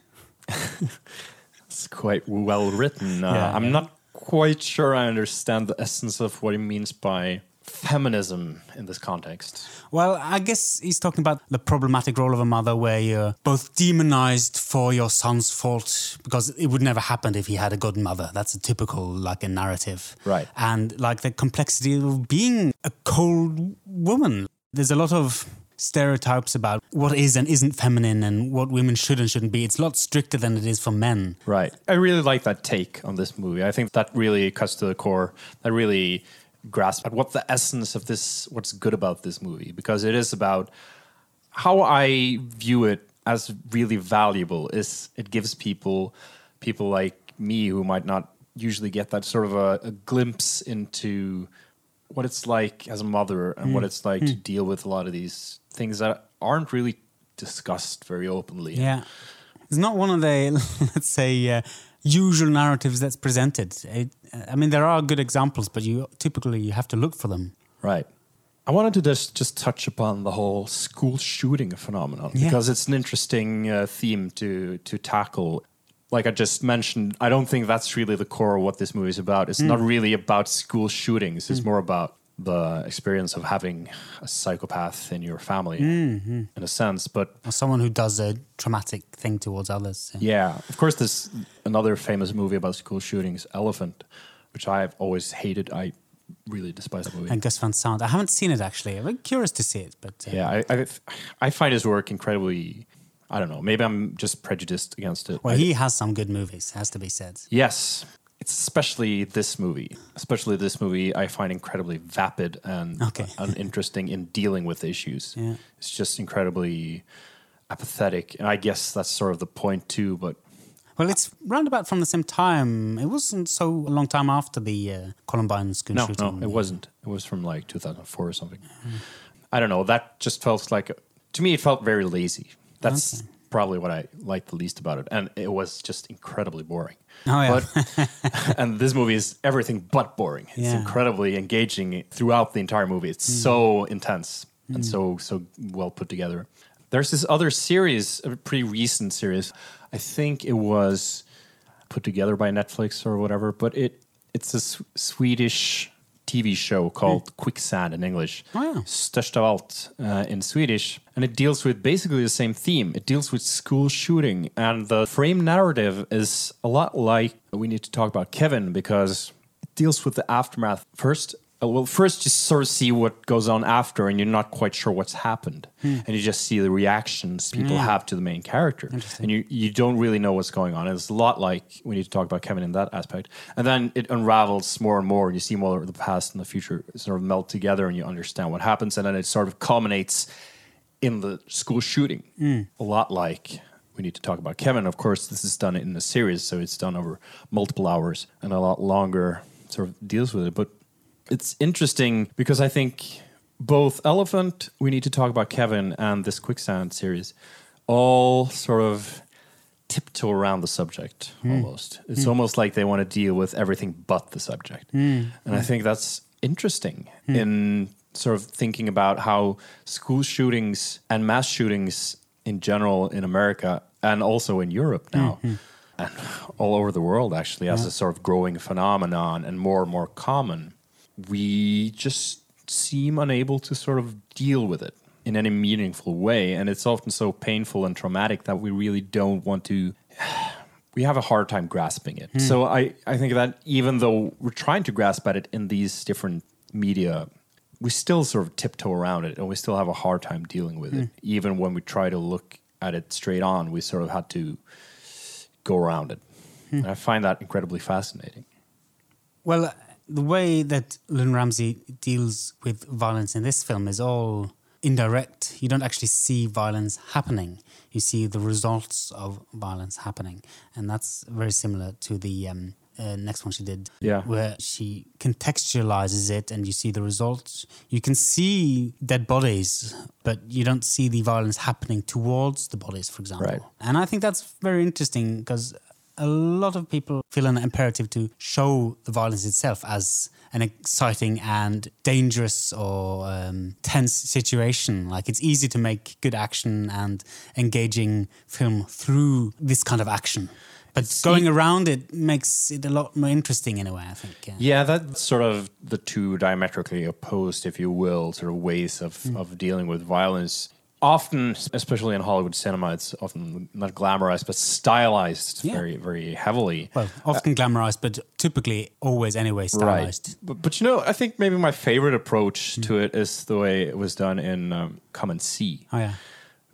It's quite well written. Uh, Yeah, I'm yeah. not quite sure I understand the essence of what he means by feminism in this context. Well, I guess he's talking about the problematic role of a mother where you're both demonized for your son's fault because it would never happen if he had a good mother. That's a typical, like, a narrative. Right. And, like, the complexity of being a cold woman. There's a lot of stereotypes about what is and isn't feminine and what women should and shouldn't be. It's a lot stricter than it is for men. Right. I really like that take on this movie. I think that really cuts to the core. That really grasps at what the essence of this, what's good about this movie, because it is about how I view it as really valuable. Is it gives people, people like me who might not usually get that sort of a, a glimpse into what it's like as a mother and what mm. it's like to mm. deal with a lot of these things that aren't really discussed very openly. Yeah. It's not one of the, let's say, uh, usual narratives that's presented. It, I mean, there are good examples, but you typically you have to look for them. Right. I wanted to just just touch upon the whole school shooting phenomenon Yeah. because it's an interesting uh, theme to to tackle. Like I just mentioned, I don't think that's really the core of what this movie is about. It's not really about school shootings. It's more about the experience of having a psychopath in your family, Mm-hmm. in a sense. But Or someone who does a traumatic thing towards others. yeah, of course, there's another famous movie about school shootings, Elephant, which I've always hated. I really despise that movie. And Gus Van Sant. I haven't seen it actually. I'm curious to see it, but uh, yeah, I, I I find his work incredibly. I don't know. Maybe I'm just prejudiced against it. Well, I- he has some good movies, has to be said. Yes. It's especially this movie. Especially this movie, I find incredibly vapid and Okay. uninteresting in dealing with issues. Yeah. It's just incredibly apathetic. And I guess that's sort of the point, too. But Well, it's roundabout from the same time. It wasn't so a long time after the uh, Columbine school no, shooting. no, it wasn't. It was from like 2004 or something. I don't know. That just felt like, to me, it felt very lazy. That's Okay. Probably what I liked the least about it. And it was just incredibly boring. Oh, yeah. But, and this movie is everything but boring. It's Yeah. Mm. incredibly engaging throughout the entire movie. It's so intense and so so well put together. There's this other series, a pretty recent series. I think it was put together by Netflix or whatever, but it it's a Swedish TV show called Quicksand in English. Oh, av allt uh, in Swedish. And it deals with basically the same theme. It deals with school shooting. And the frame narrative is a lot like we need to talk about Kevin because it deals with the aftermath. First, Uh, well, first you sort of see what goes on after and you're not quite sure what's happened. Hmm. And you just see the reactions people Yeah. have to the main character. And you, you don't really know what's going on. And it's a lot like we need to talk about Kevin in that aspect. And then it unravels more and more. And you see more of the past and the future sort of melt together and you understand what happens. And then it sort of culminates in the school shooting. Hmm. A lot like we need to talk about Kevin. Of course, this is done in a series, so it's done over multiple hours and a lot longer sort of deals with it. But it's interesting because I think both Elephant, we need to talk about Kevin, and this Quicksand series all sort of tiptoe around the subject hmm. almost. It's hmm. almost like they want to deal with everything but the subject. Hmm. And I think that's interesting in sort of thinking about how school shootings and mass shootings in general in America and also in Europe now and all over the world actually as a sort of growing phenomenon and more and more common we just seem unable to sort of deal with it in any meaningful way. And it's often so painful and traumatic that we really don't want to. We have a hard time grasping it. Hmm. So I, I think that even though we're trying to grasp at it in these different media, we still sort of tiptoe around it and we still have a hard time dealing with it. Hmm. Even when we try to look at it straight on, we sort of had to go around it. Hmm. And I find that incredibly fascinating. Well, the way that Lynne Ramsay deals with violence in this film is all indirect. You don't actually see violence happening. You see the results of violence happening, and that's very similar to the um, uh, next one she did, Yeah. where she contextualizes it, and you see the results. You can see dead bodies, but you don't see the violence happening towards the bodies, for example. Right. And I think that's very interesting because a lot of people feel an imperative to show the violence itself as an exciting and dangerous or um, tense situation. Like it's easy to make good action and engaging film through this kind of action. But going around it makes it a lot more interesting in a way, I think. Yeah. Yeah, that's sort of the two diametrically opposed, if you will, sort of ways of, Hmm. of dealing with violence. Often, especially in Hollywood cinema, it's often not glamorized, but stylized Yeah. very, very heavily. Well, often glamorized, but typically always anyway stylized. But, but you know, I think maybe my favorite approach Hmm. to it is the way it was done in um, Come and See. Oh, yeah.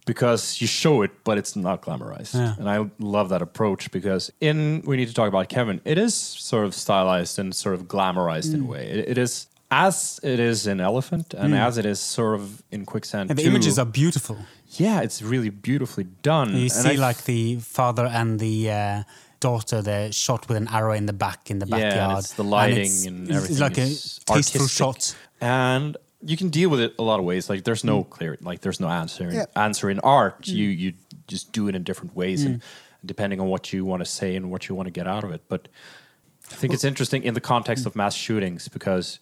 because you show it, but it's not glamorized. Yeah. And I love that approach because in We Need to Talk About Kevin, it is sort of stylized and sort of glamorized Mm. in a way. It, it is as it is in Elephant and as it is sort of in Quicksand. And the too. images are beautiful. yeah, it's really beautifully done. You And see, I like the father and the uh, daughter, they're shot with an arrow in the back in the backyard yeah, and it's the lighting it's, and, everything it's like a is tasteful artistic. shot. and you can deal with it a lot of ways. Like there's Mm. no clear, like there's no answer. In, Answer in art, you you just do it in different ways, and Mm. depending on what you want to say and what you want to get out of it. But I think it's interesting in the context of mass shootings because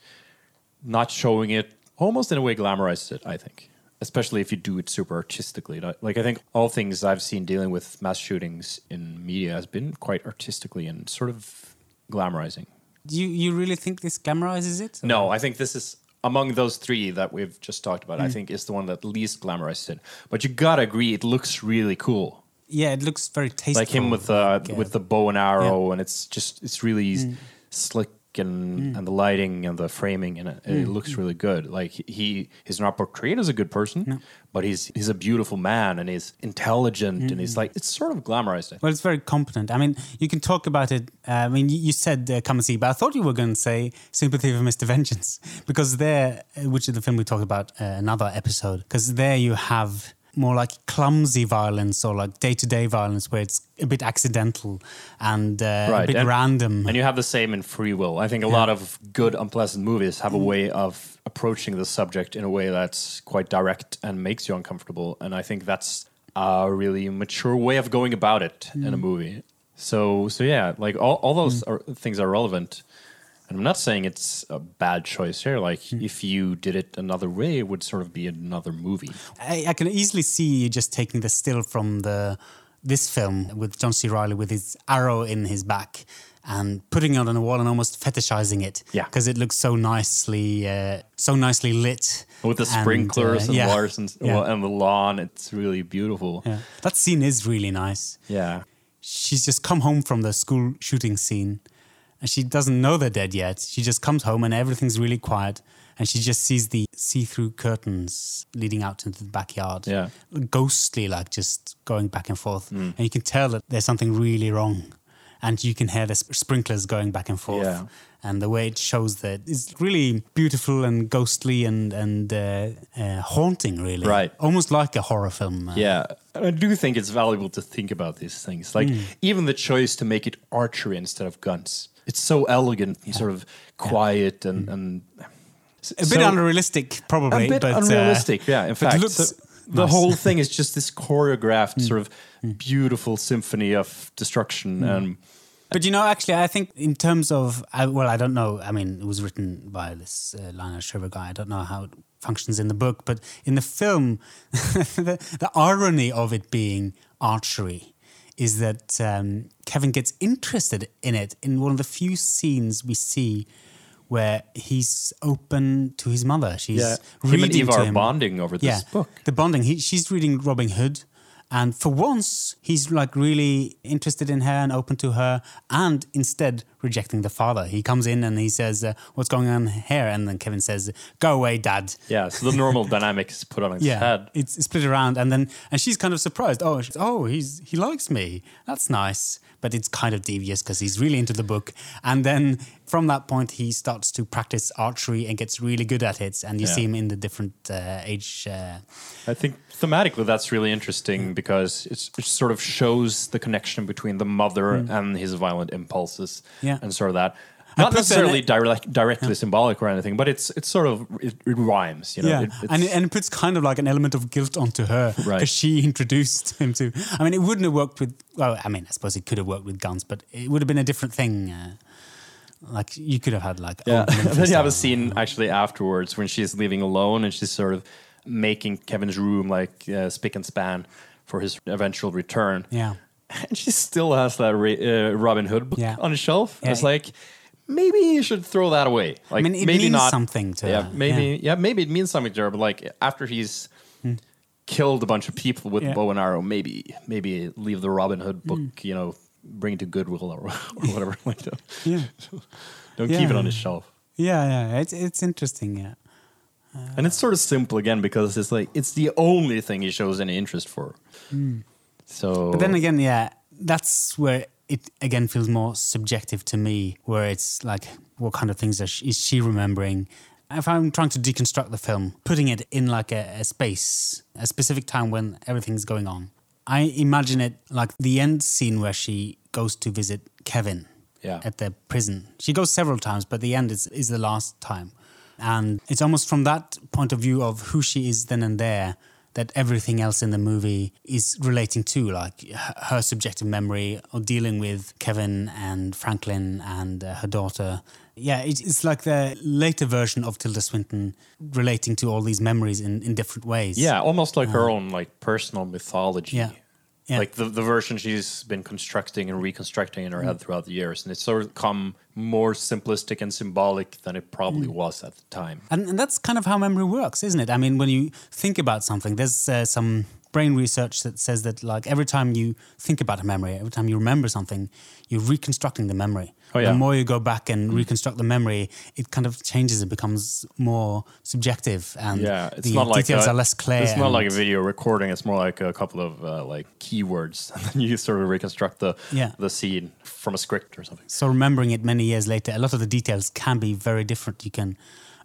not showing it almost in a way glamorizes it. I think, especially if you do it super artistically. Like- I think all things I've seen dealing with mass shootings in media has been quite artistically and sort of glamorizing. Do you, you really think this glamorizes it? No, I think this is among those three that we've just talked about, Mm. I think is the one that least glamorized it. But you gotta agree, it looks really cool. Yeah, it looks very tasteful. Like him with uh, with the bow and arrow, and it's just it's really Mm. slick and and the lighting and the framing and it, Mm. it looks really good. Like he he's not portrayed as a good person, but he's he's a beautiful man and he's intelligent and Mm. he's like it's sort of glamorized. Well, it's very competent. I mean, you can talk about it. Uh, I mean, you, you said uh, "Come and See," but I thought you were going to say "Sympathy for Mr. Vengeance" because there, uh, which is the film we talked about uh, another episode, because there you have more like clumsy violence or like day-to-day violence where it's a bit accidental and uh, a bit and, random. And you have the same in Free Will. I think a lot of good unpleasant movies have a Mm. way of approaching the subject in a way that's quite direct and makes you uncomfortable. And I think that's a really mature way of going about it in Mm. a movie. So so yeah, like all, all those are, things are relevant. And I'm not saying it's a bad choice here. Like Mm. if you did it another way, it would sort of be another movie. I, I can easily see you just taking the still from the this film with John C. Reilly with his arrow in his back and putting it on a wall and almost fetishizing it. Yeah. because it looks so nicely, uh, so nicely lit With the And, sprinklers uh, and yeah. and, Yeah. well, and the lawn, it's really beautiful. Yeah. That scene is really nice. yeah. She's just come home from the school shooting scene and she doesn't know they're dead yet. She just comes home and everything's really quiet and she just sees the see-through curtains leading out into the backyard. Yeah. Ghostly, like just going back and forth. Mm. And you can tell that there's something really wrong. And you can hear the sprinklers going back and forth. Yeah. And the way it shows that is really beautiful and ghostly and, and uh, uh, haunting, really. Right. Almost like a horror film. uh, Yeah, I do think it's valuable to think about these things. Like Hmm. even the choice to make it archery instead of guns. It's so elegant and sort of quiet and and Hmm. A bit unrealistic, probably. a bit but, uh, unrealistic. yeah, in fact, looks so the nice. whole thing is just this choreographed Hmm. sort of beautiful symphony of destruction and But you know, actually, I think in terms of, I, well, I don't know. I mean, it was written by this uh, Lionel Shriver guy. I don't know how it functions in the book, but in the film, the, the irony of it being archery is that um, Kevin gets interested in it in one of the few scenes we see where he's open to his mother. She's yeah, reading him and Eva to are him. bonding over this book. The bonding. He, she's reading Robin Hood. And for once, he's like really interested in her and open to her, and instead rejecting the father. He comes in and he says, uh, "What's going on here?" And then Kevin says, "Go away, Dad." Yeah, so the normal dynamic is put on its Yeah, head. it's split around, and then and she's kind of surprised. Oh, oh, he's he likes me. That's nice, but it's kind of devious because he's really into the book. And then from that point, he starts to practice archery and gets really good at it. And you Yeah. see him in the different uh, age. Uh, I think thematically that's really interesting because it's, it sort of shows the connection between the mother and his violent impulses Hmm. Yeah. and sort of that. Not necessarily direct, directly symbolic or anything, but it's it's sort of it, it rhymes, you know. yeah, It- and it, and it puts kind of like an element of guilt onto her because Right. she introduced him to. I mean, it wouldn't have worked with. Well, I mean, I suppose it could have worked with guns, but it would have been a different thing. Uh, like you could have had like yeah. then you have a scene actually afterwards when she's leaving alone and she's sort of making Kevin's room like uh, spick and span for his eventual return. Yeah. and she still has that Ra- uh, Robin Hood book Yeah. on a shelf. Yeah. It's like maybe you should throw that away. Like mean, it maybe means not something to yeah, her. maybe yeah. maybe it means something to her. But like after he's killed a bunch of people with Hmm. Yeah. Hmm. bow and arrow, maybe maybe leave the Robin Hood book. You know, bring it to Goodwill or, or whatever. like that. Yeah. Don't keep it on his shelf. Yeah, yeah, it's it's interesting. Yeah, And it's sort of simple again because it's like it's the only thing he shows any interest for. So, but then again, yeah, that's where it again feels more subjective to me. Where it's like, what kind of things is she, is she remembering? If I'm trying to deconstruct the film, putting it in like a, a space, a specific time when everything's going on, I imagine it like the end scene where she goes to visit Kevin Yeah. at the prison. She goes several times, but the end is, is the last time. And it's almost from that point of view of who she is then and there that everything else in the movie is relating to, like her subjective memory or dealing with Kevin and Franklin and uh, her daughter. Yeah, it's, it's like the later version of Tilda Swinton relating to all these memories in, in different ways. yeah, almost like her own like personal mythology. Yeah. Yeah. Like the, the version she's been constructing and reconstructing in her head throughout the years. And it's sort of come more simplistic and symbolic than it probably was at the time. And, and that's kind of how memory works, isn't it? I mean, when you think about something, there's uh, some brain research that says that like every time you think about a memory, every time you remember something, you're reconstructing the memory. Oh, yeah. The more you go back and reconstruct the memory, it kind of changes. It becomes more subjective, and Yeah, it's the not like details a, are less clear. It's not like a video recording. It's more like a couple of uh, like keywords, and then you sort of reconstruct the Yeah. the scene from a script or something. So remembering it many years later, a lot of the details can be very different. You can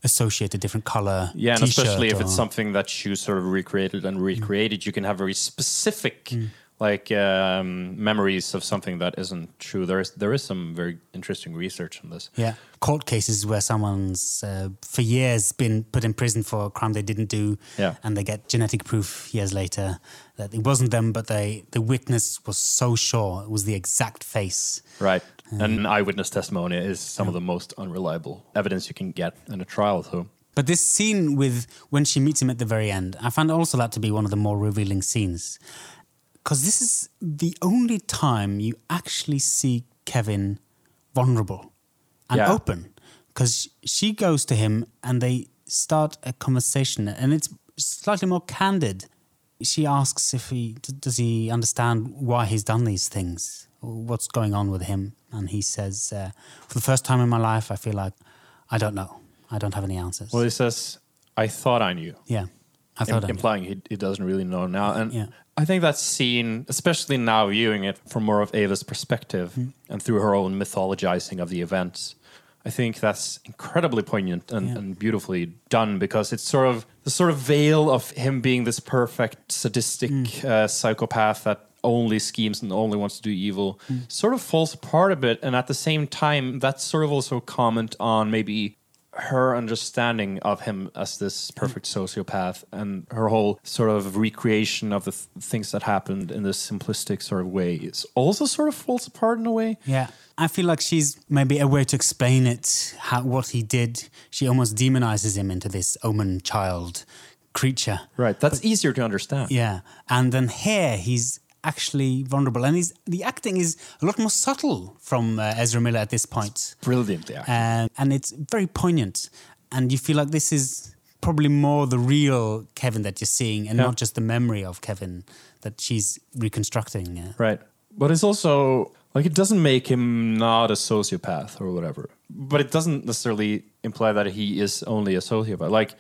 associate a different color. Yeah, and especially if or- it's something that you sort of recreated and recreated, you can have very specific Mm. Like um, memories of something that isn't true. There is there is some very interesting research on this. Yeah, court cases where someone's uh, for years been put in prison for a crime they didn't do, Yeah. and they get genetic proof years later that it wasn't them, but they the witness was so sure it was the exact face. Right. And eyewitness testimony is some of the most unreliable evidence you can get in a trial, though. But this scene with when she meets him at the very end, I found also that to be one of the more revealing scenes. Because this is the only time you actually see Kevin vulnerable and Yeah. open. Because she goes to him and they start a conversation, and it's slightly more candid. She asks if he does he understand why he's done these things, what's going on with him, and he says, uh, "For the first time in my life, I feel like I don't know. I don't have any answers." Well, he says, I thought I knew. Yeah, I im- thought I knew. implying he, he doesn't really know now. And Yeah. I think that scene, especially now viewing it from more of Ava's perspective Hmm. and through her own mythologizing of the events, I think that's incredibly poignant and, Yeah. and beautifully done because it's sort of the sort of veil of him being this perfect sadistic Hmm. uh, psychopath that only schemes and only wants to do evil Hmm. sort of falls apart a bit and at the same time that's sort of also a comment on maybe her understanding of him as this perfect mm-hmm. sociopath and her whole sort of recreation of the th- things that happened in this simplistic sort of way is also sort of falls apart in a way. Yeah, I feel like she's maybe a way to explain it, how what he did. She almost demonizes him into this omen child creature. Right. That's easier to understand. Yeah, and then here he's actually vulnerable, and he's the acting is a lot more subtle from uh, Ezra Miller at this point, Brilliantly. uh, and it's very poignant, and you feel like this is probably more the real Kevin that you're seeing, and Yeah. not just the memory of Kevin that she's reconstructing. Uh, Right. But it's also like it doesn't make him not a sociopath or whatever. But it doesn't necessarily imply that he is only a sociopath. Like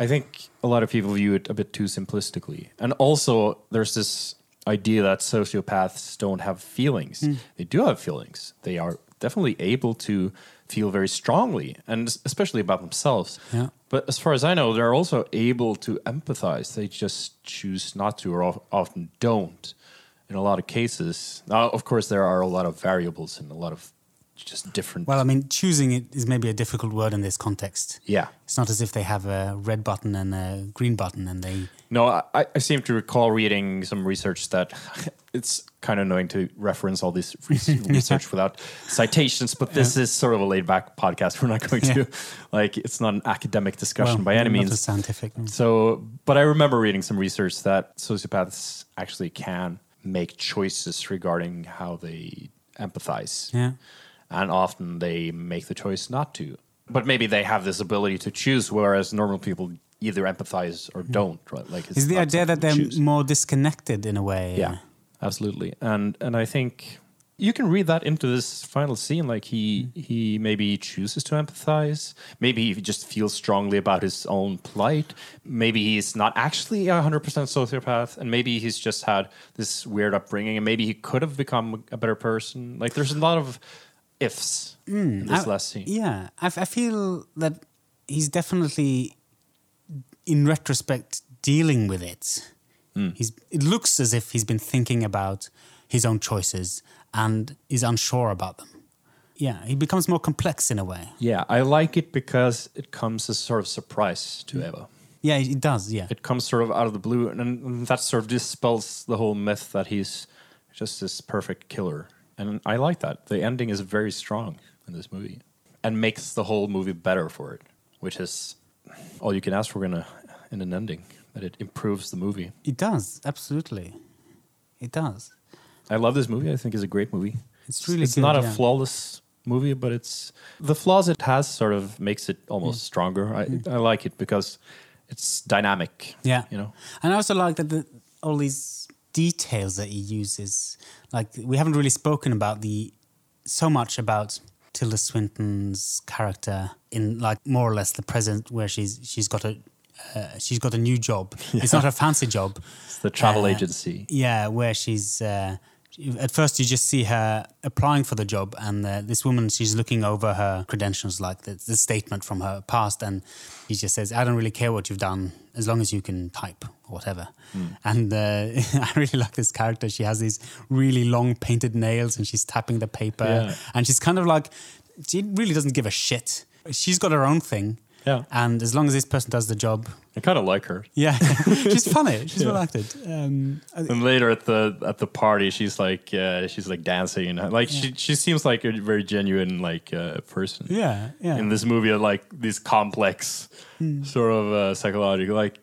I think a lot of people view it a bit too simplistically. And also there's this idea that sociopaths don't have feelings. Hmm. They do have feelings. They are definitely able to feel very strongly and especially about themselves. Yeah. But as far as I know, they're also able to empathize. They just choose not to, or often don't. In a lot of cases, now of course there are a lot of variables and a lot of just different. Well, I mean, choosing it is maybe a difficult word in this context. yeah, It's not as if they have a red button and a green button, and they. no, I, I seem to recall reading some research that it's kind of annoying to reference all this research without citations, but this is sort of a laid back podcast. We're not going to like it's not an academic discussion well, by any means. scientific. So, but I remember reading some research that sociopaths actually can make choices regarding how they empathize. Yeah. And often they make the choice not to. But maybe they have this ability to choose, whereas normal people either empathize or hmm. don't, right? Like it's Is the idea that they're more disconnected in a way? Yeah, absolutely. And and I think you can read that into this final scene. Like he hmm. he maybe chooses to empathize. Maybe he just feels strongly about his own plight. Maybe he's not actually a hundred percent sociopath, and maybe he's just had this weird upbringing, and maybe he could have become a better person. Like there's a lot of ifs in this I- last scene. Yeah, I, I feel that he's definitely, in retrospect, dealing with it. Hmm. He's. It looks as if he's been thinking about his own choices and is unsure about them. Yeah, he becomes more complex in a way. Yeah, I like it because it comes as sort of surprise to Eva. Yeah, it does. Yeah, it comes sort of out of the blue, and, and that sort of dispels the whole myth that he's just this perfect killer. And I like that. The ending is very strong in this movie, and makes the whole movie better for it, which is all you can ask for in a in an ending. That it improves the movie. it does absolutely. it does. I love this movie. I think it's a great movie. It's really it's good, not a yeah. flawless movie, but it's the flaws it has sort of makes it almost Mm. stronger. I, I like it because it's dynamic. Yeah. you know. And I also like that the, all these details that he uses. Like we haven't really spoken about the so much about Tilda Swinton's character in like more or less the present, where she's she's got a uh, she's got a new job. It's not a fancy job. It's the travel Uh, agency. Yeah, where she's. Uh, at first, you just see her applying for the job, and uh, this woman, she's looking over her credentials, like the, the statement from her past, and he just says, "I don't really care what you've done, as long as you can type or whatever." And uh, I really like this character. She has these really long painted nails, and she's tapping the paper, Yeah. and she's kind of like, she really doesn't give a shit. She's got her own thing, Yeah. and as long as this person does the job, I kind of like her. yeah, she's funny. She's well acted. Um, And later at the at the party, she's like uh, she's like dancing and like she she seems like a very genuine like uh, person. yeah, yeah. In this movie, like this complex Hmm. sort of uh, psychological like.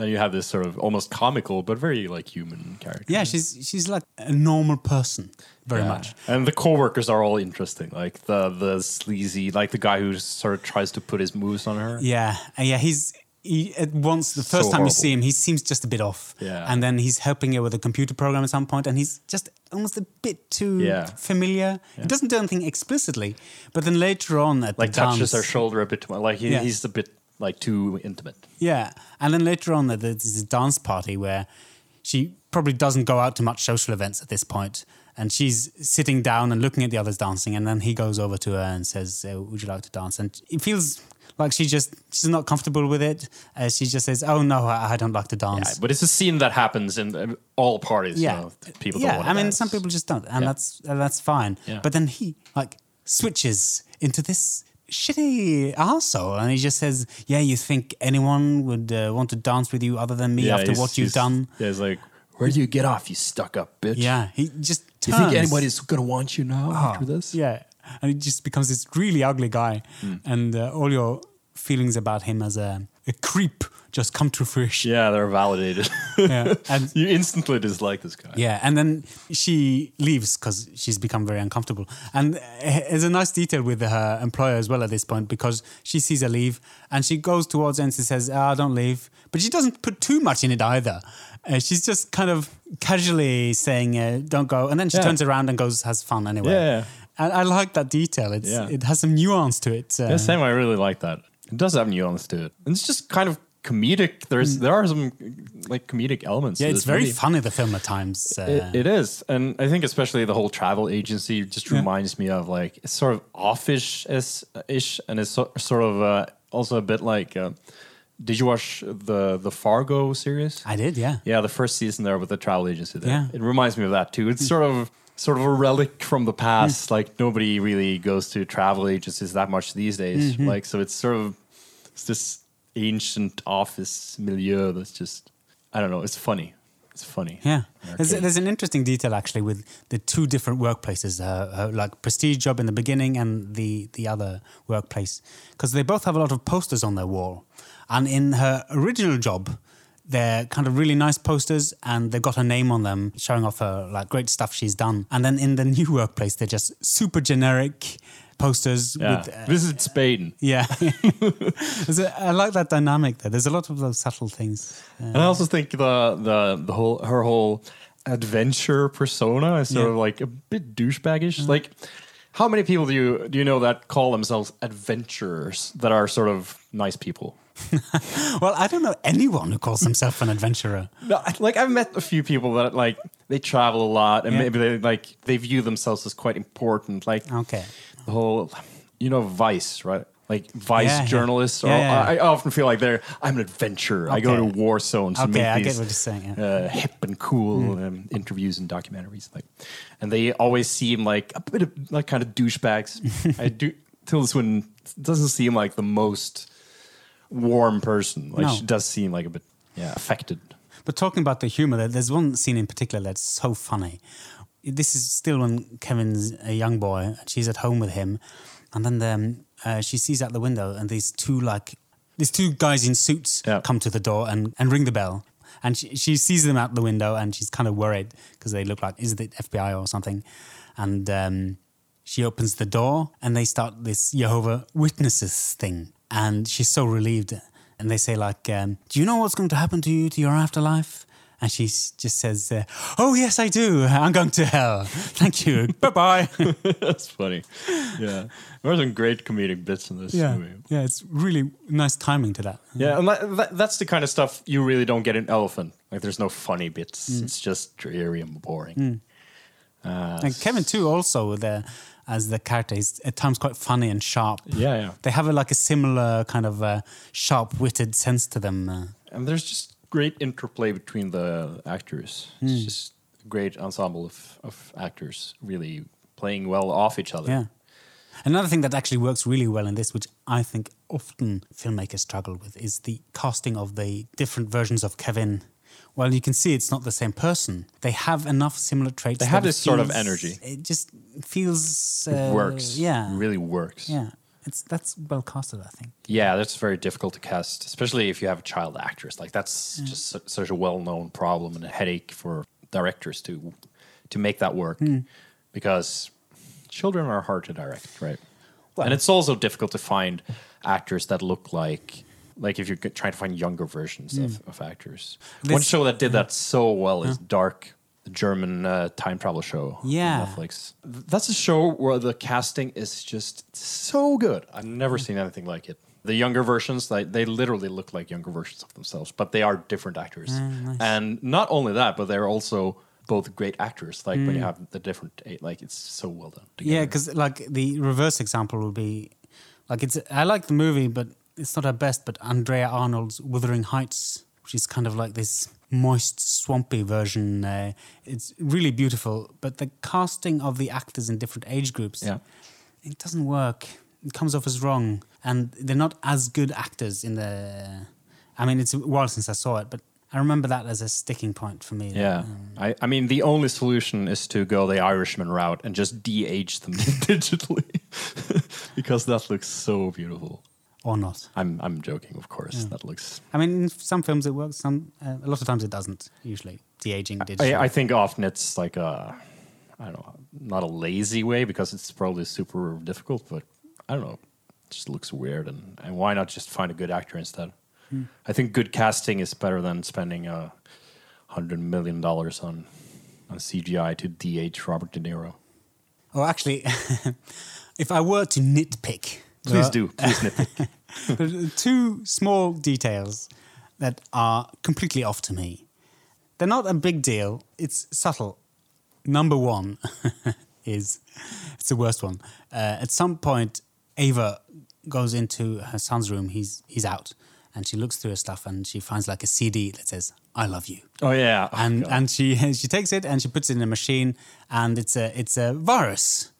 Then you have this sort of almost comical but very like human character. Yeah, she's she's like a normal person, very Yeah. much. And the coworkers are all interesting. Like the the sleazy, like the guy who sort of tries to put his moves on her. Yeah, and yeah. He's he at once the So first time you see him, he seems just a bit off. Yeah. and then he's helping her with a computer program at some point, and he's just almost a bit too Yeah. familiar. He doesn't do anything explicitly, but then later on at Like the touches dance, her shoulder a bit too much. Like he, Yeah. he's a bit like too intimate. Yeah, and then later on, there's this dance party where she probably doesn't go out to much social events at this point, and she's sitting down and looking at the others dancing, and then he goes over to her and says, uh, "Would you like to dance?" And it feels like she just she's not comfortable with it. Uh, she just says, "Oh no, I, I don't like to Yeah, dance." but it's a scene that happens in uh, all parties. Yeah, you know, people. yeah. I mean, dance. some people just don't, and Yeah. that's uh, that's fine. Yeah. But then he like switches into this shitty asshole. and he just says, "Yeah, you think anyone would uh, want to dance with you other than me Yeah, after what you've done?" Yeah, it's like, where do you get off, you stuck up bitch? Yeah, he just Do turns. you think anybody's gonna want you now Ah, after this? Yeah, and he just becomes this really ugly guy, Hmm. and uh, all your feelings about him as a, a creep just come to fruition. Yeah, they're validated. Yeah, and you instantly dislike this guy. Yeah, and then she leaves because she's become very uncomfortable. And there's a nice detail with her employer as well at this point because she sees her leave and she goes towards her and she says, "Ah, don't leave." But she doesn't put too much in it either. Uh, she's just kind of casually saying, uh, "Don't go," and then she Yeah. turns around and goes, has fun anyway. Yeah. And I like that detail. It's Yeah. it has some nuance to it. Uh, Yeah, same. Way I really like that. It does have nuance to it. And it's just kind of comedic. There's there are some like comedic elements. Yeah, it's very movie. funny the film at times. Uh, It, it is, and I think especially the whole travel agency just Yeah. reminds me of like it's sort of offish is ish, and it's so, sort of uh, also a bit like. Uh, did you watch the the Fargo series? I did, yeah. Yeah, the first season there with the travel agency. There, Yeah. it reminds me of that too. It's sort of sort of a relic from the past. Like nobody really goes to travel agencies that much these days. Mm-hmm. Like so, it's sort of it's this ancient office milieu that's just I don't know. It's funny. It's funny. Yeah, there's, there's an interesting detail actually with the two different workplaces, uh, uh, like prestige job in the beginning and the the other workplace, because they both have a lot of posters on their wall, and in her original job, they're kind of really nice posters, and they've got her name on them, showing off her like great stuff she's done, and then in the new workplace, they're just super generic posters Yeah. with. Uh, Visit Spain. yeah, a- I like that dynamic there. There's a lot of those subtle things. Uh, And I also think the the the whole her whole adventure persona is sort Yeah. Mm. of like a bit douchebaggish. Like, how many people do you do you know that call themselves adventurers that are sort of nice people? well, I don't know anyone who calls himself an adventurer. No, like I've met a few people that like they travel a lot and Yeah. maybe they like they view themselves as quite important. Like Okay. the whole, you know, Vice, right? Like Vice Yeah, journalists, Yeah, or yeah, I, I often feel like they're I'm an adventurer. I go to war zones Okay, make I get these what you're saying. Uh, hip and cool um, interviews and documentaries. Like, and they always seem like a bit of like kind of douchebags. I do Tilda Swinton doesn't seem like the most warm person. Like No. she does seem like a bit yeah affected. But talking about the humor, there's one scene in particular that's so funny. This is still when Kevin's a young boy, and she's at home with him, and then um, uh, she sees out the window, and these two like these two guys in suits Yeah. come to the door and, and ring the bell. And she, she sees them out the window and she's kind of worried because they look like, is it the FBI or something? And um, she opens the door and they start this Jehovah Witnesses thing. And she's so relieved. And they say, like, um, do you know what's going to happen to you to your afterlife? And she just says, uh, "Oh yes, I do. I'm going to hell. Thank you. bye bye." That's funny. Yeah, there are some great comedic bits in this yeah, movie. yeah. It's really nice timing to that. Yeah, and that, that, that's the kind of stuff you really don't get in Elephant. Like, there's no funny bits. It's just dreary and boring. Uh, And Kevin too, also the as the character is at times quite funny and sharp. Yeah, yeah. They have a, like a similar kind of uh, sharp-witted sense to them. Uh, And there's just great interplay between the actors. It's just a great ensemble of, of actors really playing well off each other. yeah. Another thing that actually works really well in this, which I think often filmmakers struggle with, is the casting of the different versions of Kevin. Well, you can see it's not the same person. They have enough similar traits. They have it this sort of energy. It just feels It uh, works. Yeah, really works. yeah. It's that's well casted, I think. Yeah, that's very difficult to cast, especially if you have a child actress. Like that's just su- such a well-known problem and a headache for directors to to make that work because children are hard to direct, right? and it's also difficult to find actors that look like like if you're trying to find younger versions of, mm. of actors. One show that did that so well is Dark, the German uh, time travel show on Yeah. Netflix. That's a show where the casting is just so good. I've never mm. seen anything like it. The younger versions, like they literally look like younger versions of themselves, but they are different actors. Ah, nice. And not only that, but they're also both great actors. Like when you mm. have the different, like it's so well done. Yeah, because like the reverse example would be, like it's I like the movie, but it's not her best. But Andrea Arnold's Wuthering Heights, which is kind of like this moist, swampy version. Uh, it's really beautiful, but the casting of the actors in different age groups, Yeah. it doesn't work. It comes off as wrong, and they're not as good actors in the. I mean, it's a while since I saw it, but I remember that as a sticking point for me. Yeah, I, I mean the only solution is to go the Irishman route and just de-age them digitally, because that looks so beautiful. Or not. I'm I'm joking, of course. That looks. I mean, in some films it works. Some uh, a lot of times it doesn't. Usually, de aging digital. I, I think often it's like a, I don't know, not a lazy way because it's probably super difficult, but I don't know, it just looks weird. And, and why not just find a good actor instead? I think good casting is better than spending a hundred million dollars on on CGI to de-age Robert De Niro. Or actually, if I were to nitpick, Please do, please nitpick. two small details that are completely off to me. They're not a big deal. It's subtle. Number one is it's the worst one. Uh, at some point, Ava goes into her son's room. He's he's out, and she looks through her stuff and she finds like a CD that says "I love you." Oh yeah, Oh, and God. and she she takes it and she puts it in a machine and it's a it's a virus.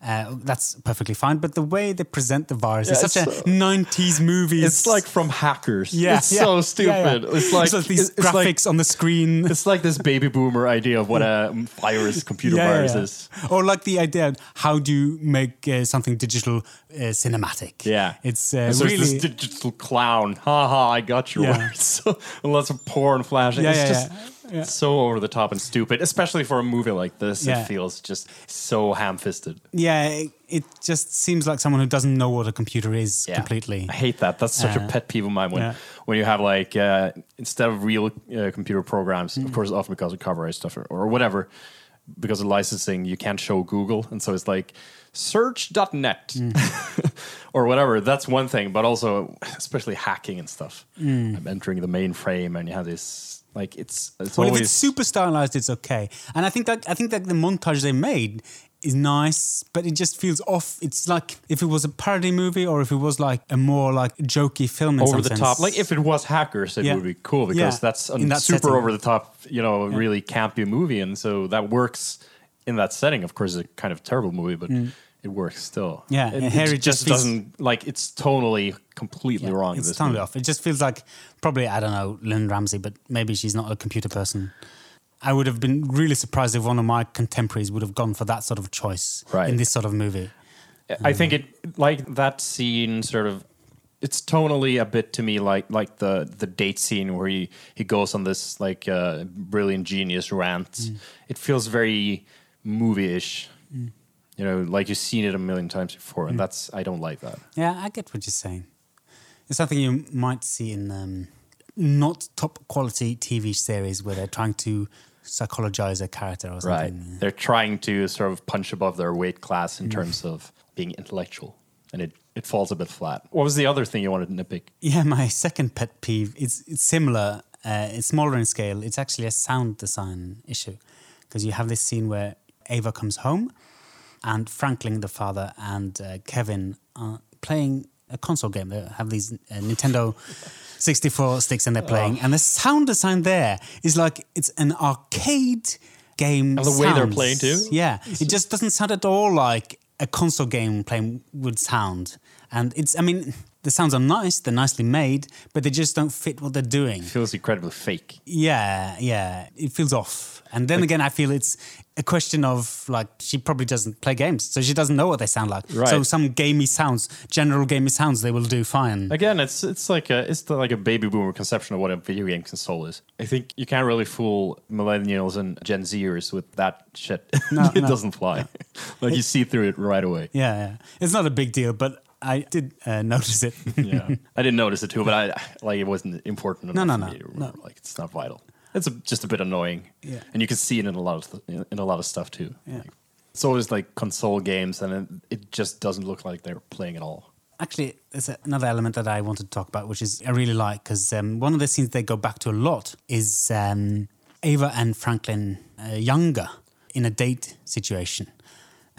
Uh, that's perfectly fine, but the way they present the virus Yeah, is such a it's so- '90s movie. it's like from Hackers. yeah, it's yeah, so stupid. yeah. It's like these it's like- graphics on the screen. It's like this baby boomer idea of what a virus, computer virus is. Or like the idea, how do you make uh, something digital uh, cinematic? Yeah, it's uh, so really it's this digital clown. Ha ha! I got your Yeah. words. And lots of porn flashing. Yeah, it's yeah, just yeah. So over the top and stupid, especially for a movie like this. Yeah. It feels just so ham-fisted. yeah. It, it just seems like someone who doesn't know what a computer is Yeah. completely. I hate that. That's such Uh, a pet peeve of mine when when you have like uh, instead of real uh, computer programs, Mm. of course, often because of copyright stuff or, or whatever, because of licensing, you can't show Google, and so it's like search.net Mm. or whatever. That's one thing, but also especially hacking and stuff. Mm. I'm entering the mainframe, and you have this like it's it's Well, always if it's super stylized, it's okay. And I think that I think that the montage they made is nice, but it just feels off. It's like if it was a parody movie or if it was like a more like jokey film in over some the sense. top. Like if it was hackers, it Yeah. would be cool because Yeah. that's a that super setting. over the top, you know, really campy movie, and so that works in that setting. Of course, it's a kind of terrible movie, but mm. It works still. Mm. Yeah, it, and Harry it just just feels- doesn't like it's totally completely wrong. It's this totally movie. off. It just feels like probably I don't know Lynne Ramsay, but maybe she's not a computer person. I would have been really surprised if one of my contemporaries would have gone for that sort of choice Right. in this sort of movie. I think it like that scene sort of it's tonally a bit to me like like the the date scene where he he goes on this like uh, brilliant genius rant. Mm. It feels very movie-ish. You know, like you've seen it a million times before, Mm. and that's I don't like that. Yeah, I get what you're saying. It's something you might see in um, not top quality TV series where they're trying to psychologize a character or Right. something. They're trying to sort of punch above their weight class Mm. in terms of being intellectual, and it it falls a bit flat. What was the other thing you wanted to nitpick? Yeah, my second pet peeve it's it's similar. Uh, it's smaller in scale. It's actually a sound design issue because you have this scene where Ava comes home, and Franklin, the father, and uh, Kevin are playing a console game. They have these uh, Nintendo 64 sticks, and they're playing. And the sound design there is like it's an arcade game. And the way they're playing too? Yeah, it just doesn't sound at all like a console game playing would sound. And it's, I mean, the sounds are nice, they're nicely made, but they just don't fit what they're doing. It feels incredibly fake. Yeah, yeah, it feels off. And then again, I feel it's a question of like she probably doesn't play games, so she doesn't know what they sound like. Right. So some gamey sounds, general gamey sounds, they will do fine. Again, it's it's like a it's the, like a baby boomer conception of what a video game console is. I think you can't really fool millennials and Gen Zers with that shit. No, it no. doesn't fly. like you see through it right away. Yeah, yeah, it's not a big deal, but I did uh, notice it. Yeah, I didn't notice it too, but I like it wasn't important enough No, no, no, me to remember. no. Like it's not vital. It's a, just a bit annoying. Yeah. and you can see it in a lot of th- in a lot of stuff too. Yeah. Like, it's always like console games, and it, it just doesn't look like they're playing at all. Actually, there's another element that I wanted to talk about, which is I really like because um, one of the scenes they go back to a lot is um, Ava and Franklin uh, younger in a date situation,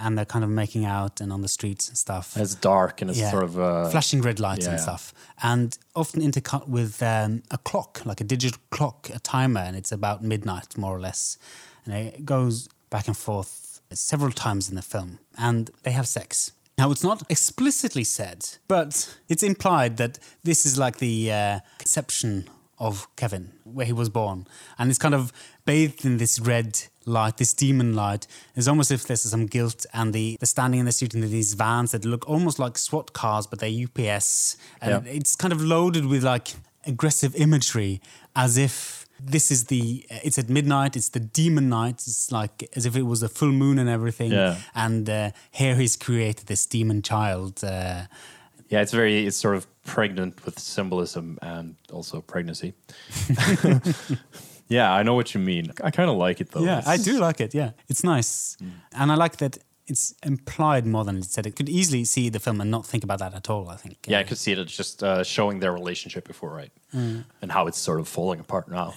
and they're kind of making out and on the streets and stuff. It's dark and it's Yeah. sort of uh, flashing red lights and stuff, and often intercut with um, a clock, like a digital clock, a timer, and it's about midnight more or less, and it goes back and forth several times in the film, and they have sex. Now it's not explicitly said, but it's implied that this is like the uh, conception of Kevin, where he was born, and it's kind of bathed in this red light, this demon light. It's almost as if there's some guilt, and the they're standing in the street in these vans that look almost like SWAT cars, but they're UPS, and Yeah. it's kind of loaded with like aggressive imagery, as if this is the it's at midnight, it's the demon night. It's like as if it was a full moon and everything, Yeah. and uh, here he's created this demon child. Uh, Yeah, it's very it's sort of pregnant with symbolism and also pregnancy. yeah, I know what you mean. I kind of like it though. Yeah, I do like it. Yeah, it's nice, mm. and I like that it's implied more than it's said. It could easily see the film and not think about that at all. I think. Yeah, I could see it as just uh, showing their relationship before, right? Mm. And how it's sort of falling apart now.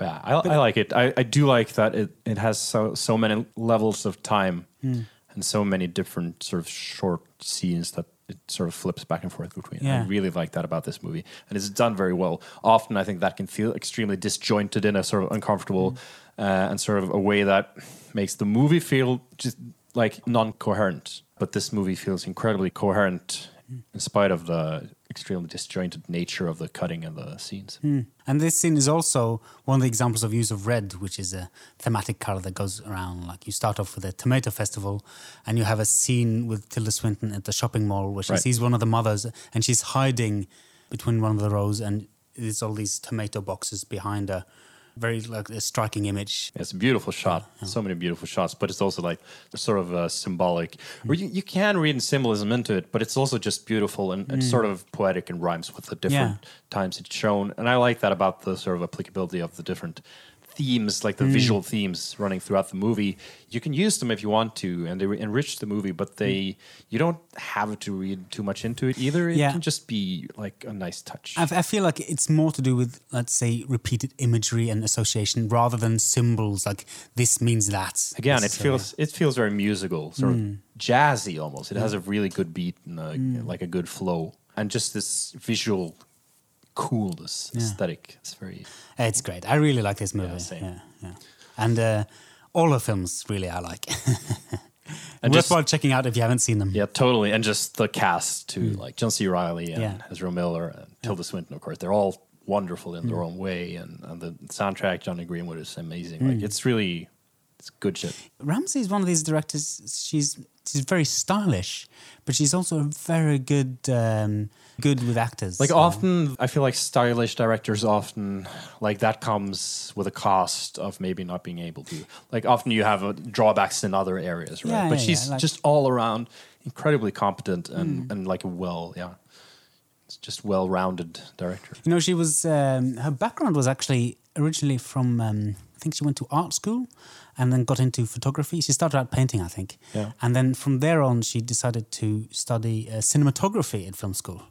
Yeah, I, I like it. I, I do like that it, it has so so many levels of time mm. and so many different sort of short scenes that it sort of flips back and forth between. Yeah. I really like that about this movie, and it's done very well. Often, I think that can feel extremely disjointed in a sort of uncomfortable uh, and sort of a way that makes the movie feel just like non-coherent. But this movie feels incredibly coherent in spite of the extremely disjointed nature of the cutting and the uh, scenes. Hmm. And this scene is also one of the examples of use of red, which is a thematic color that goes around. Like you start off with a tomato festival, and you have a scene with Tilda Swinton at the shopping mall where she Right. sees one of the mothers, and she's hiding between one of the rows, and there's all these tomato boxes behind her. Very like a striking image. It's a beautiful shot. So many beautiful shots, but it's also like sort of uh, symbolic. Where you, you can read symbolism into it, but it's also just beautiful and, and sort of poetic and rhymes with the different Yeah. times it's shown. And I like that about the sort of applicability of the different themes, like the hmm. visual themes running throughout the movie. You can use them if you want to, and they enrich the movie. But they hmm. you don't have to read too much into it either. It Yeah. can just be like a nice touch. I, I feel like it's more to do with, let's say, repeated imagery and association rather than symbols. Like this means that. Again, it feels it feels very musical, sort of hmm. jazzy almost. It has a really good beat and a, like a good flow, and just this visual coolness Yeah. aesthetic. It's very It's great. I really like this movie. same. Yeah, yeah. And uh, all the films, really, I like. and just Worthwhile checking out if you haven't seen them. yeah, totally. And just the cast too, hmm. like John C. Reilly and Yeah. Ezra Miller and Tilda Swinton, of course. They're all wonderful in their hmm. own way, and, and the soundtrack, Jonny Greenwood, is amazing. Like hmm. it's really it's good shit. Ramsay is one of these directors. She's she's very stylish, but she's also very good um, good with actors. Like Uh, often, I feel like stylish directors often like that comes with a cost of maybe not being able to. Like often you have uh, drawbacks in other areas, right? Yeah, but yeah, she's yeah, like- just all around incredibly competent and and like well, yeah, it's just well rounded director. You know, she was um, her background was actually originally from um, I think she went to art school and then got into photography. She started out painting, I think, Yeah. and then from there on, she decided to study uh, cinematography at film school.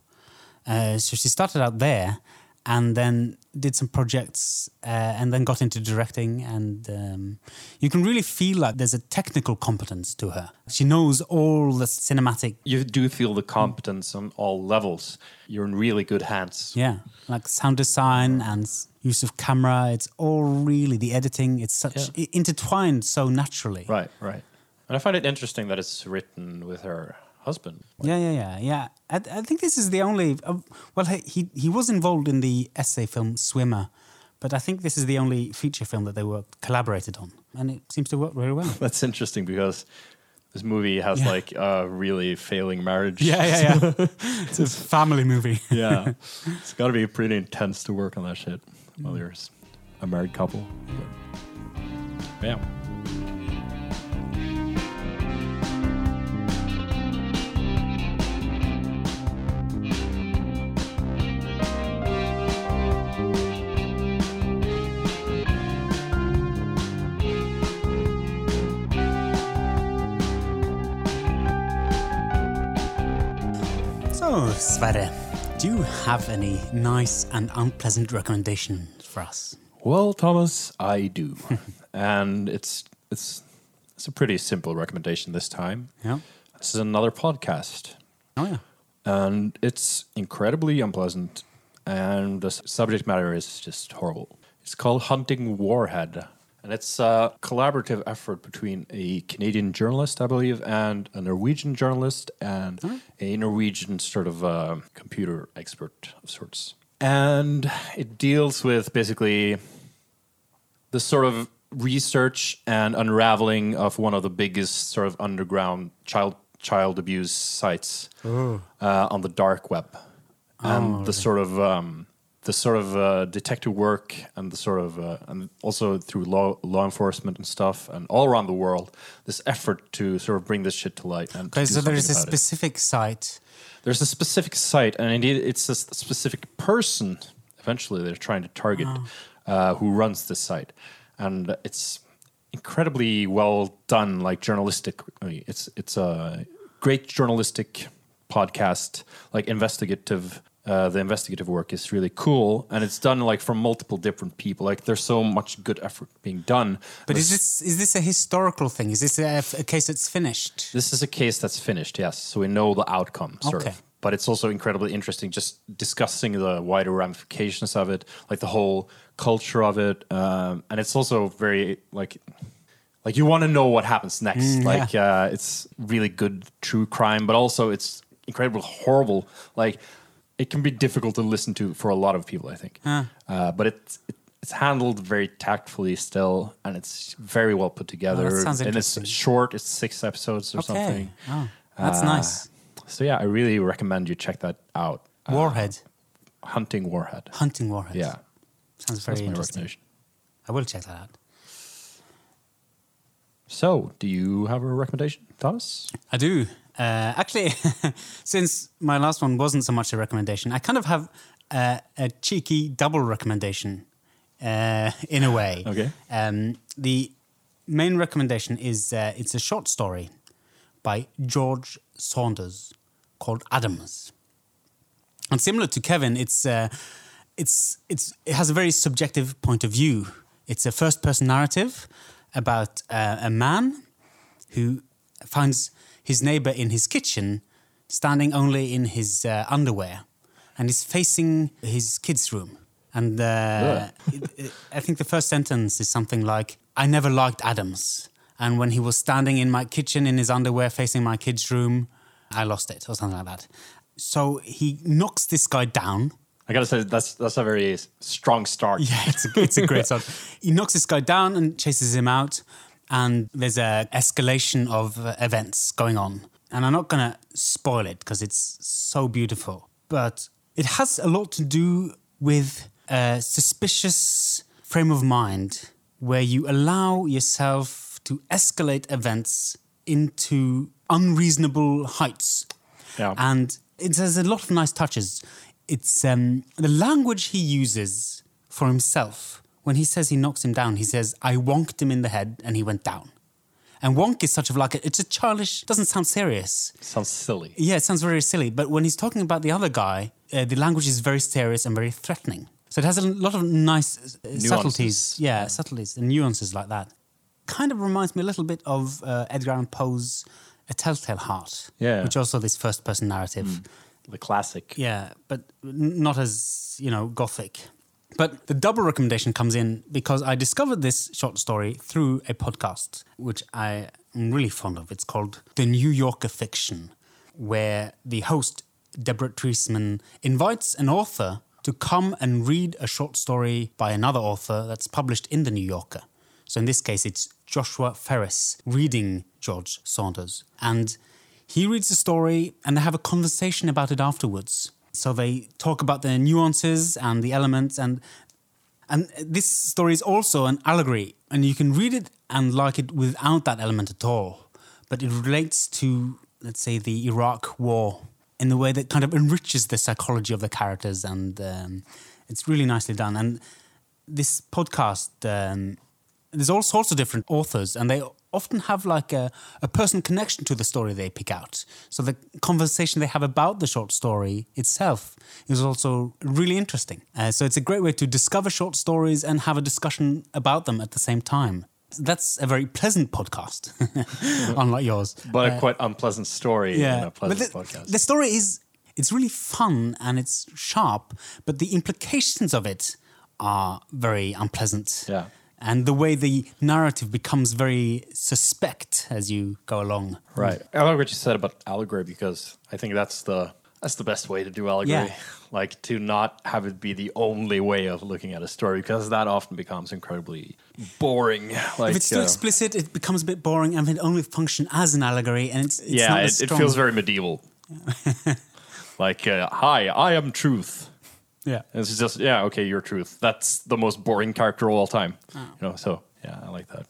Uh, so she started out there, and then did some projects, uh, and then got into directing. And um, you can really feel like there's a technical competence to her. She knows all the cinematic You do feel the competence on all levels. You're in really good hands. Yeah, like sound design and use of camera. It's all really the editing. It's such Yeah. intertwined so naturally. Right, right. And I find it interesting that it's written with her husband. Yeah, yeah, yeah, yeah. I, I think this is the only. Uh, well, he, he was involved in the essay film Swimmer, but I think this is the only feature film that they worked collaborated on, and it seems to work very well. That's interesting because this movie has Yeah. like a really failing marriage. yeah, yeah, yeah. it's a family movie. yeah. It's got to be pretty intense to work on that shit while you're a married couple. But, yeah. So, Sverre, do you have any nice and unpleasant recommendations for us? Well, Thomas, I do, and it's it's it's a pretty simple recommendation this time. Yeah. This is another podcast, Oh yeah. and it's incredibly unpleasant, and the subject matter is just horrible. It's called Hunting Warhead, and it's a collaborative effort between a Canadian journalist, I believe, and a Norwegian journalist, and a Norwegian sort of uh, computer expert of sorts. And it deals with basically the sort of research and unraveling of one of the biggest sort of underground child child abuse sites uh, on the dark web, and the sort of um, the sort of uh, detective work and the sort of uh, and also through law law enforcement and stuff and all around the world, this effort to sort of bring this shit to light and Okay, so there is a about it. specific site. There's a specific site, and indeed, it's a specific person. Eventually, they're trying to target uh, who runs this site, and it's incredibly well done. Like journalistic, it's it's a great journalistic podcast, like investigative. Uh, the investigative work is really cool, and it's done like from multiple different people. Like there's so much good effort being done. But is This- is this a historical thing? Is this a, a case that's finished? This is a case that's finished, yes. So we know the outcome, sort Okay. of. But it's also incredibly interesting just discussing the wider ramifications of it, like the whole culture of it. Um, and it's also very, like, like you want to know what happens next. Mm, yeah. like, uh, it's really good true crime, but also it's incredibly horrible. Like, it can be difficult to listen to for a lot of people, I think. Uh, but it's, it, it's handled very tactfully still, and it's very well put together. sounds and it's short; it's six episodes or something. Oh, that's Uh, nice. So yeah, I really recommend you check that out. Uh, Warhead, Hunting Warhead. hunting warheads. Yeah, sounds that's very my interesting. I will check that out. So, do you have a recommendation, Thomas? I do. Uh, actually, since my last one wasn't so much a recommendation, I kind of have uh, a cheeky double recommendation uh, in a way. Okay. Um, the main recommendation is uh, it's a short story by George Saunders called Adams. And similar to Kevin, it's uh, it's it's it has a very subjective point of view. It's a first person narrative about uh, a man who finds his neighbor in his kitchen standing only in his uh, underwear and is facing his kids' room. And uh, it- it- I think the first sentence is something like, I never liked Adams. And when he was standing in my kitchen in his underwear facing my kids' room, I lost it, or something like that. So he knocks this guy down. I gotta say that's that's a very strong start. Yeah, it's a, it's a great start. He knocks this guy down and chases him out. And there's a escalation of uh, events going on. And I'm not going to spoil it because it's so beautiful, but it has a lot to do with a suspicious frame of mind where you allow yourself to escalate events into unreasonable heights. Yeah. And it has a lot of nice touches. It's um, the language he uses for himself. When he says he knocks him down, he says, I wonked him in the head and he went down. And wonk is such of like, a, it's a childish, doesn't sound serious. Sounds silly. Yeah, it sounds very silly. But when he's talking about the other guy, uh, the language is very serious and very threatening. So it has a lot of nice uh, subtleties. Yeah, subtleties and nuances like that. Kind of reminds me a little bit of uh, Edgar Allan Poe's A Telltale Heart. Yeah. Which also this first person narrative. The classic. Yeah, but not as, you know, gothic. But the double recommendation comes in because I discovered this short story through a podcast, which I am really fond of. It's called The New Yorker Fiction, where the host, Deborah Treisman, invites an author to come and read a short story by another author that's published in The New Yorker. So in this case, it's Joshua Ferris reading George Saunders. And he reads the story and they have a conversation about it afterwards. So they talk about the nuances and the elements and and this story is also an allegory and you can read it and like it without that element at all. But it relates to let's say the Iraq war in the way that kind of enriches the psychology of the characters and um, it's really nicely done and this podcast um, there's all sorts of different authors and they often have like a, a person connection to the story they pick out so the conversation they have about the short story itself is also really interesting uh, so it's a great way to discover short stories and have a discussion about them at the same time that's a very pleasant podcast unlike yours But a quite unpleasant story in a but pleasant the, podcast. the story is it's really fun and it's sharp, but the implications of it are very unpleasant. Yeah. And the way the narrative becomes very suspect as you go along. Right. I like what you said about allegory because I think that's the that's the best way to do allegory. Yeah. Like to not have it be the only way of looking at a story because that often becomes incredibly boring. Like if it's too uh, explicit, it becomes a bit boring and it only function as an allegory and it's, it's yeah, not it, as it feels very medieval. like, uh, hi, I am truth. Yeah. And it's just yeah, okay, you're truth. That's the most boring character of all time. Oh. You know, so yeah, I like that.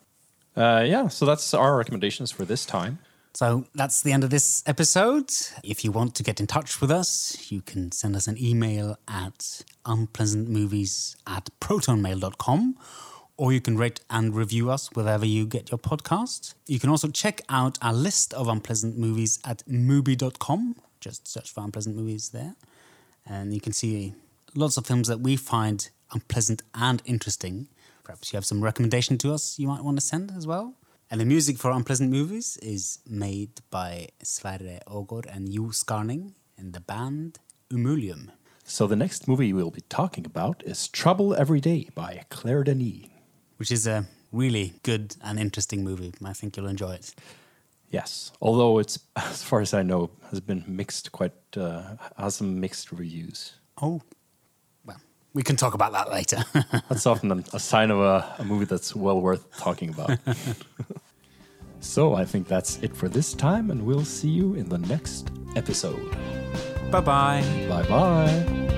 Uh, yeah, so that's our recommendations for this time. So that's the end of this episode. If you want to get in touch with us, you can send us an email at unpleasantmovies at protonmail.com or you can rate and review us wherever you get your podcast. You can also check out our list of unpleasant movies at mubi.com. Just search for unpleasant movies there. And you can see lots of films that we find unpleasant and interesting. Perhaps you have some recommendation to us you might want to send as well. And the music for Unpleasant Movies is made by Sverre Ågård and Ju Skarning and the band Umulium. So the next movie we'll be talking about is Trouble Every Day by Claire Denis. which is a really good and interesting movie. I think you'll enjoy it. Yes, although it's as far as I know has been mixed quite uh, has some mixed reviews. Oh, we can talk about that later. That's often a, a sign of a, a movie that's well worth talking about. so I think that's it for this time, and we'll see you in the next episode. bye bye. Bye bye.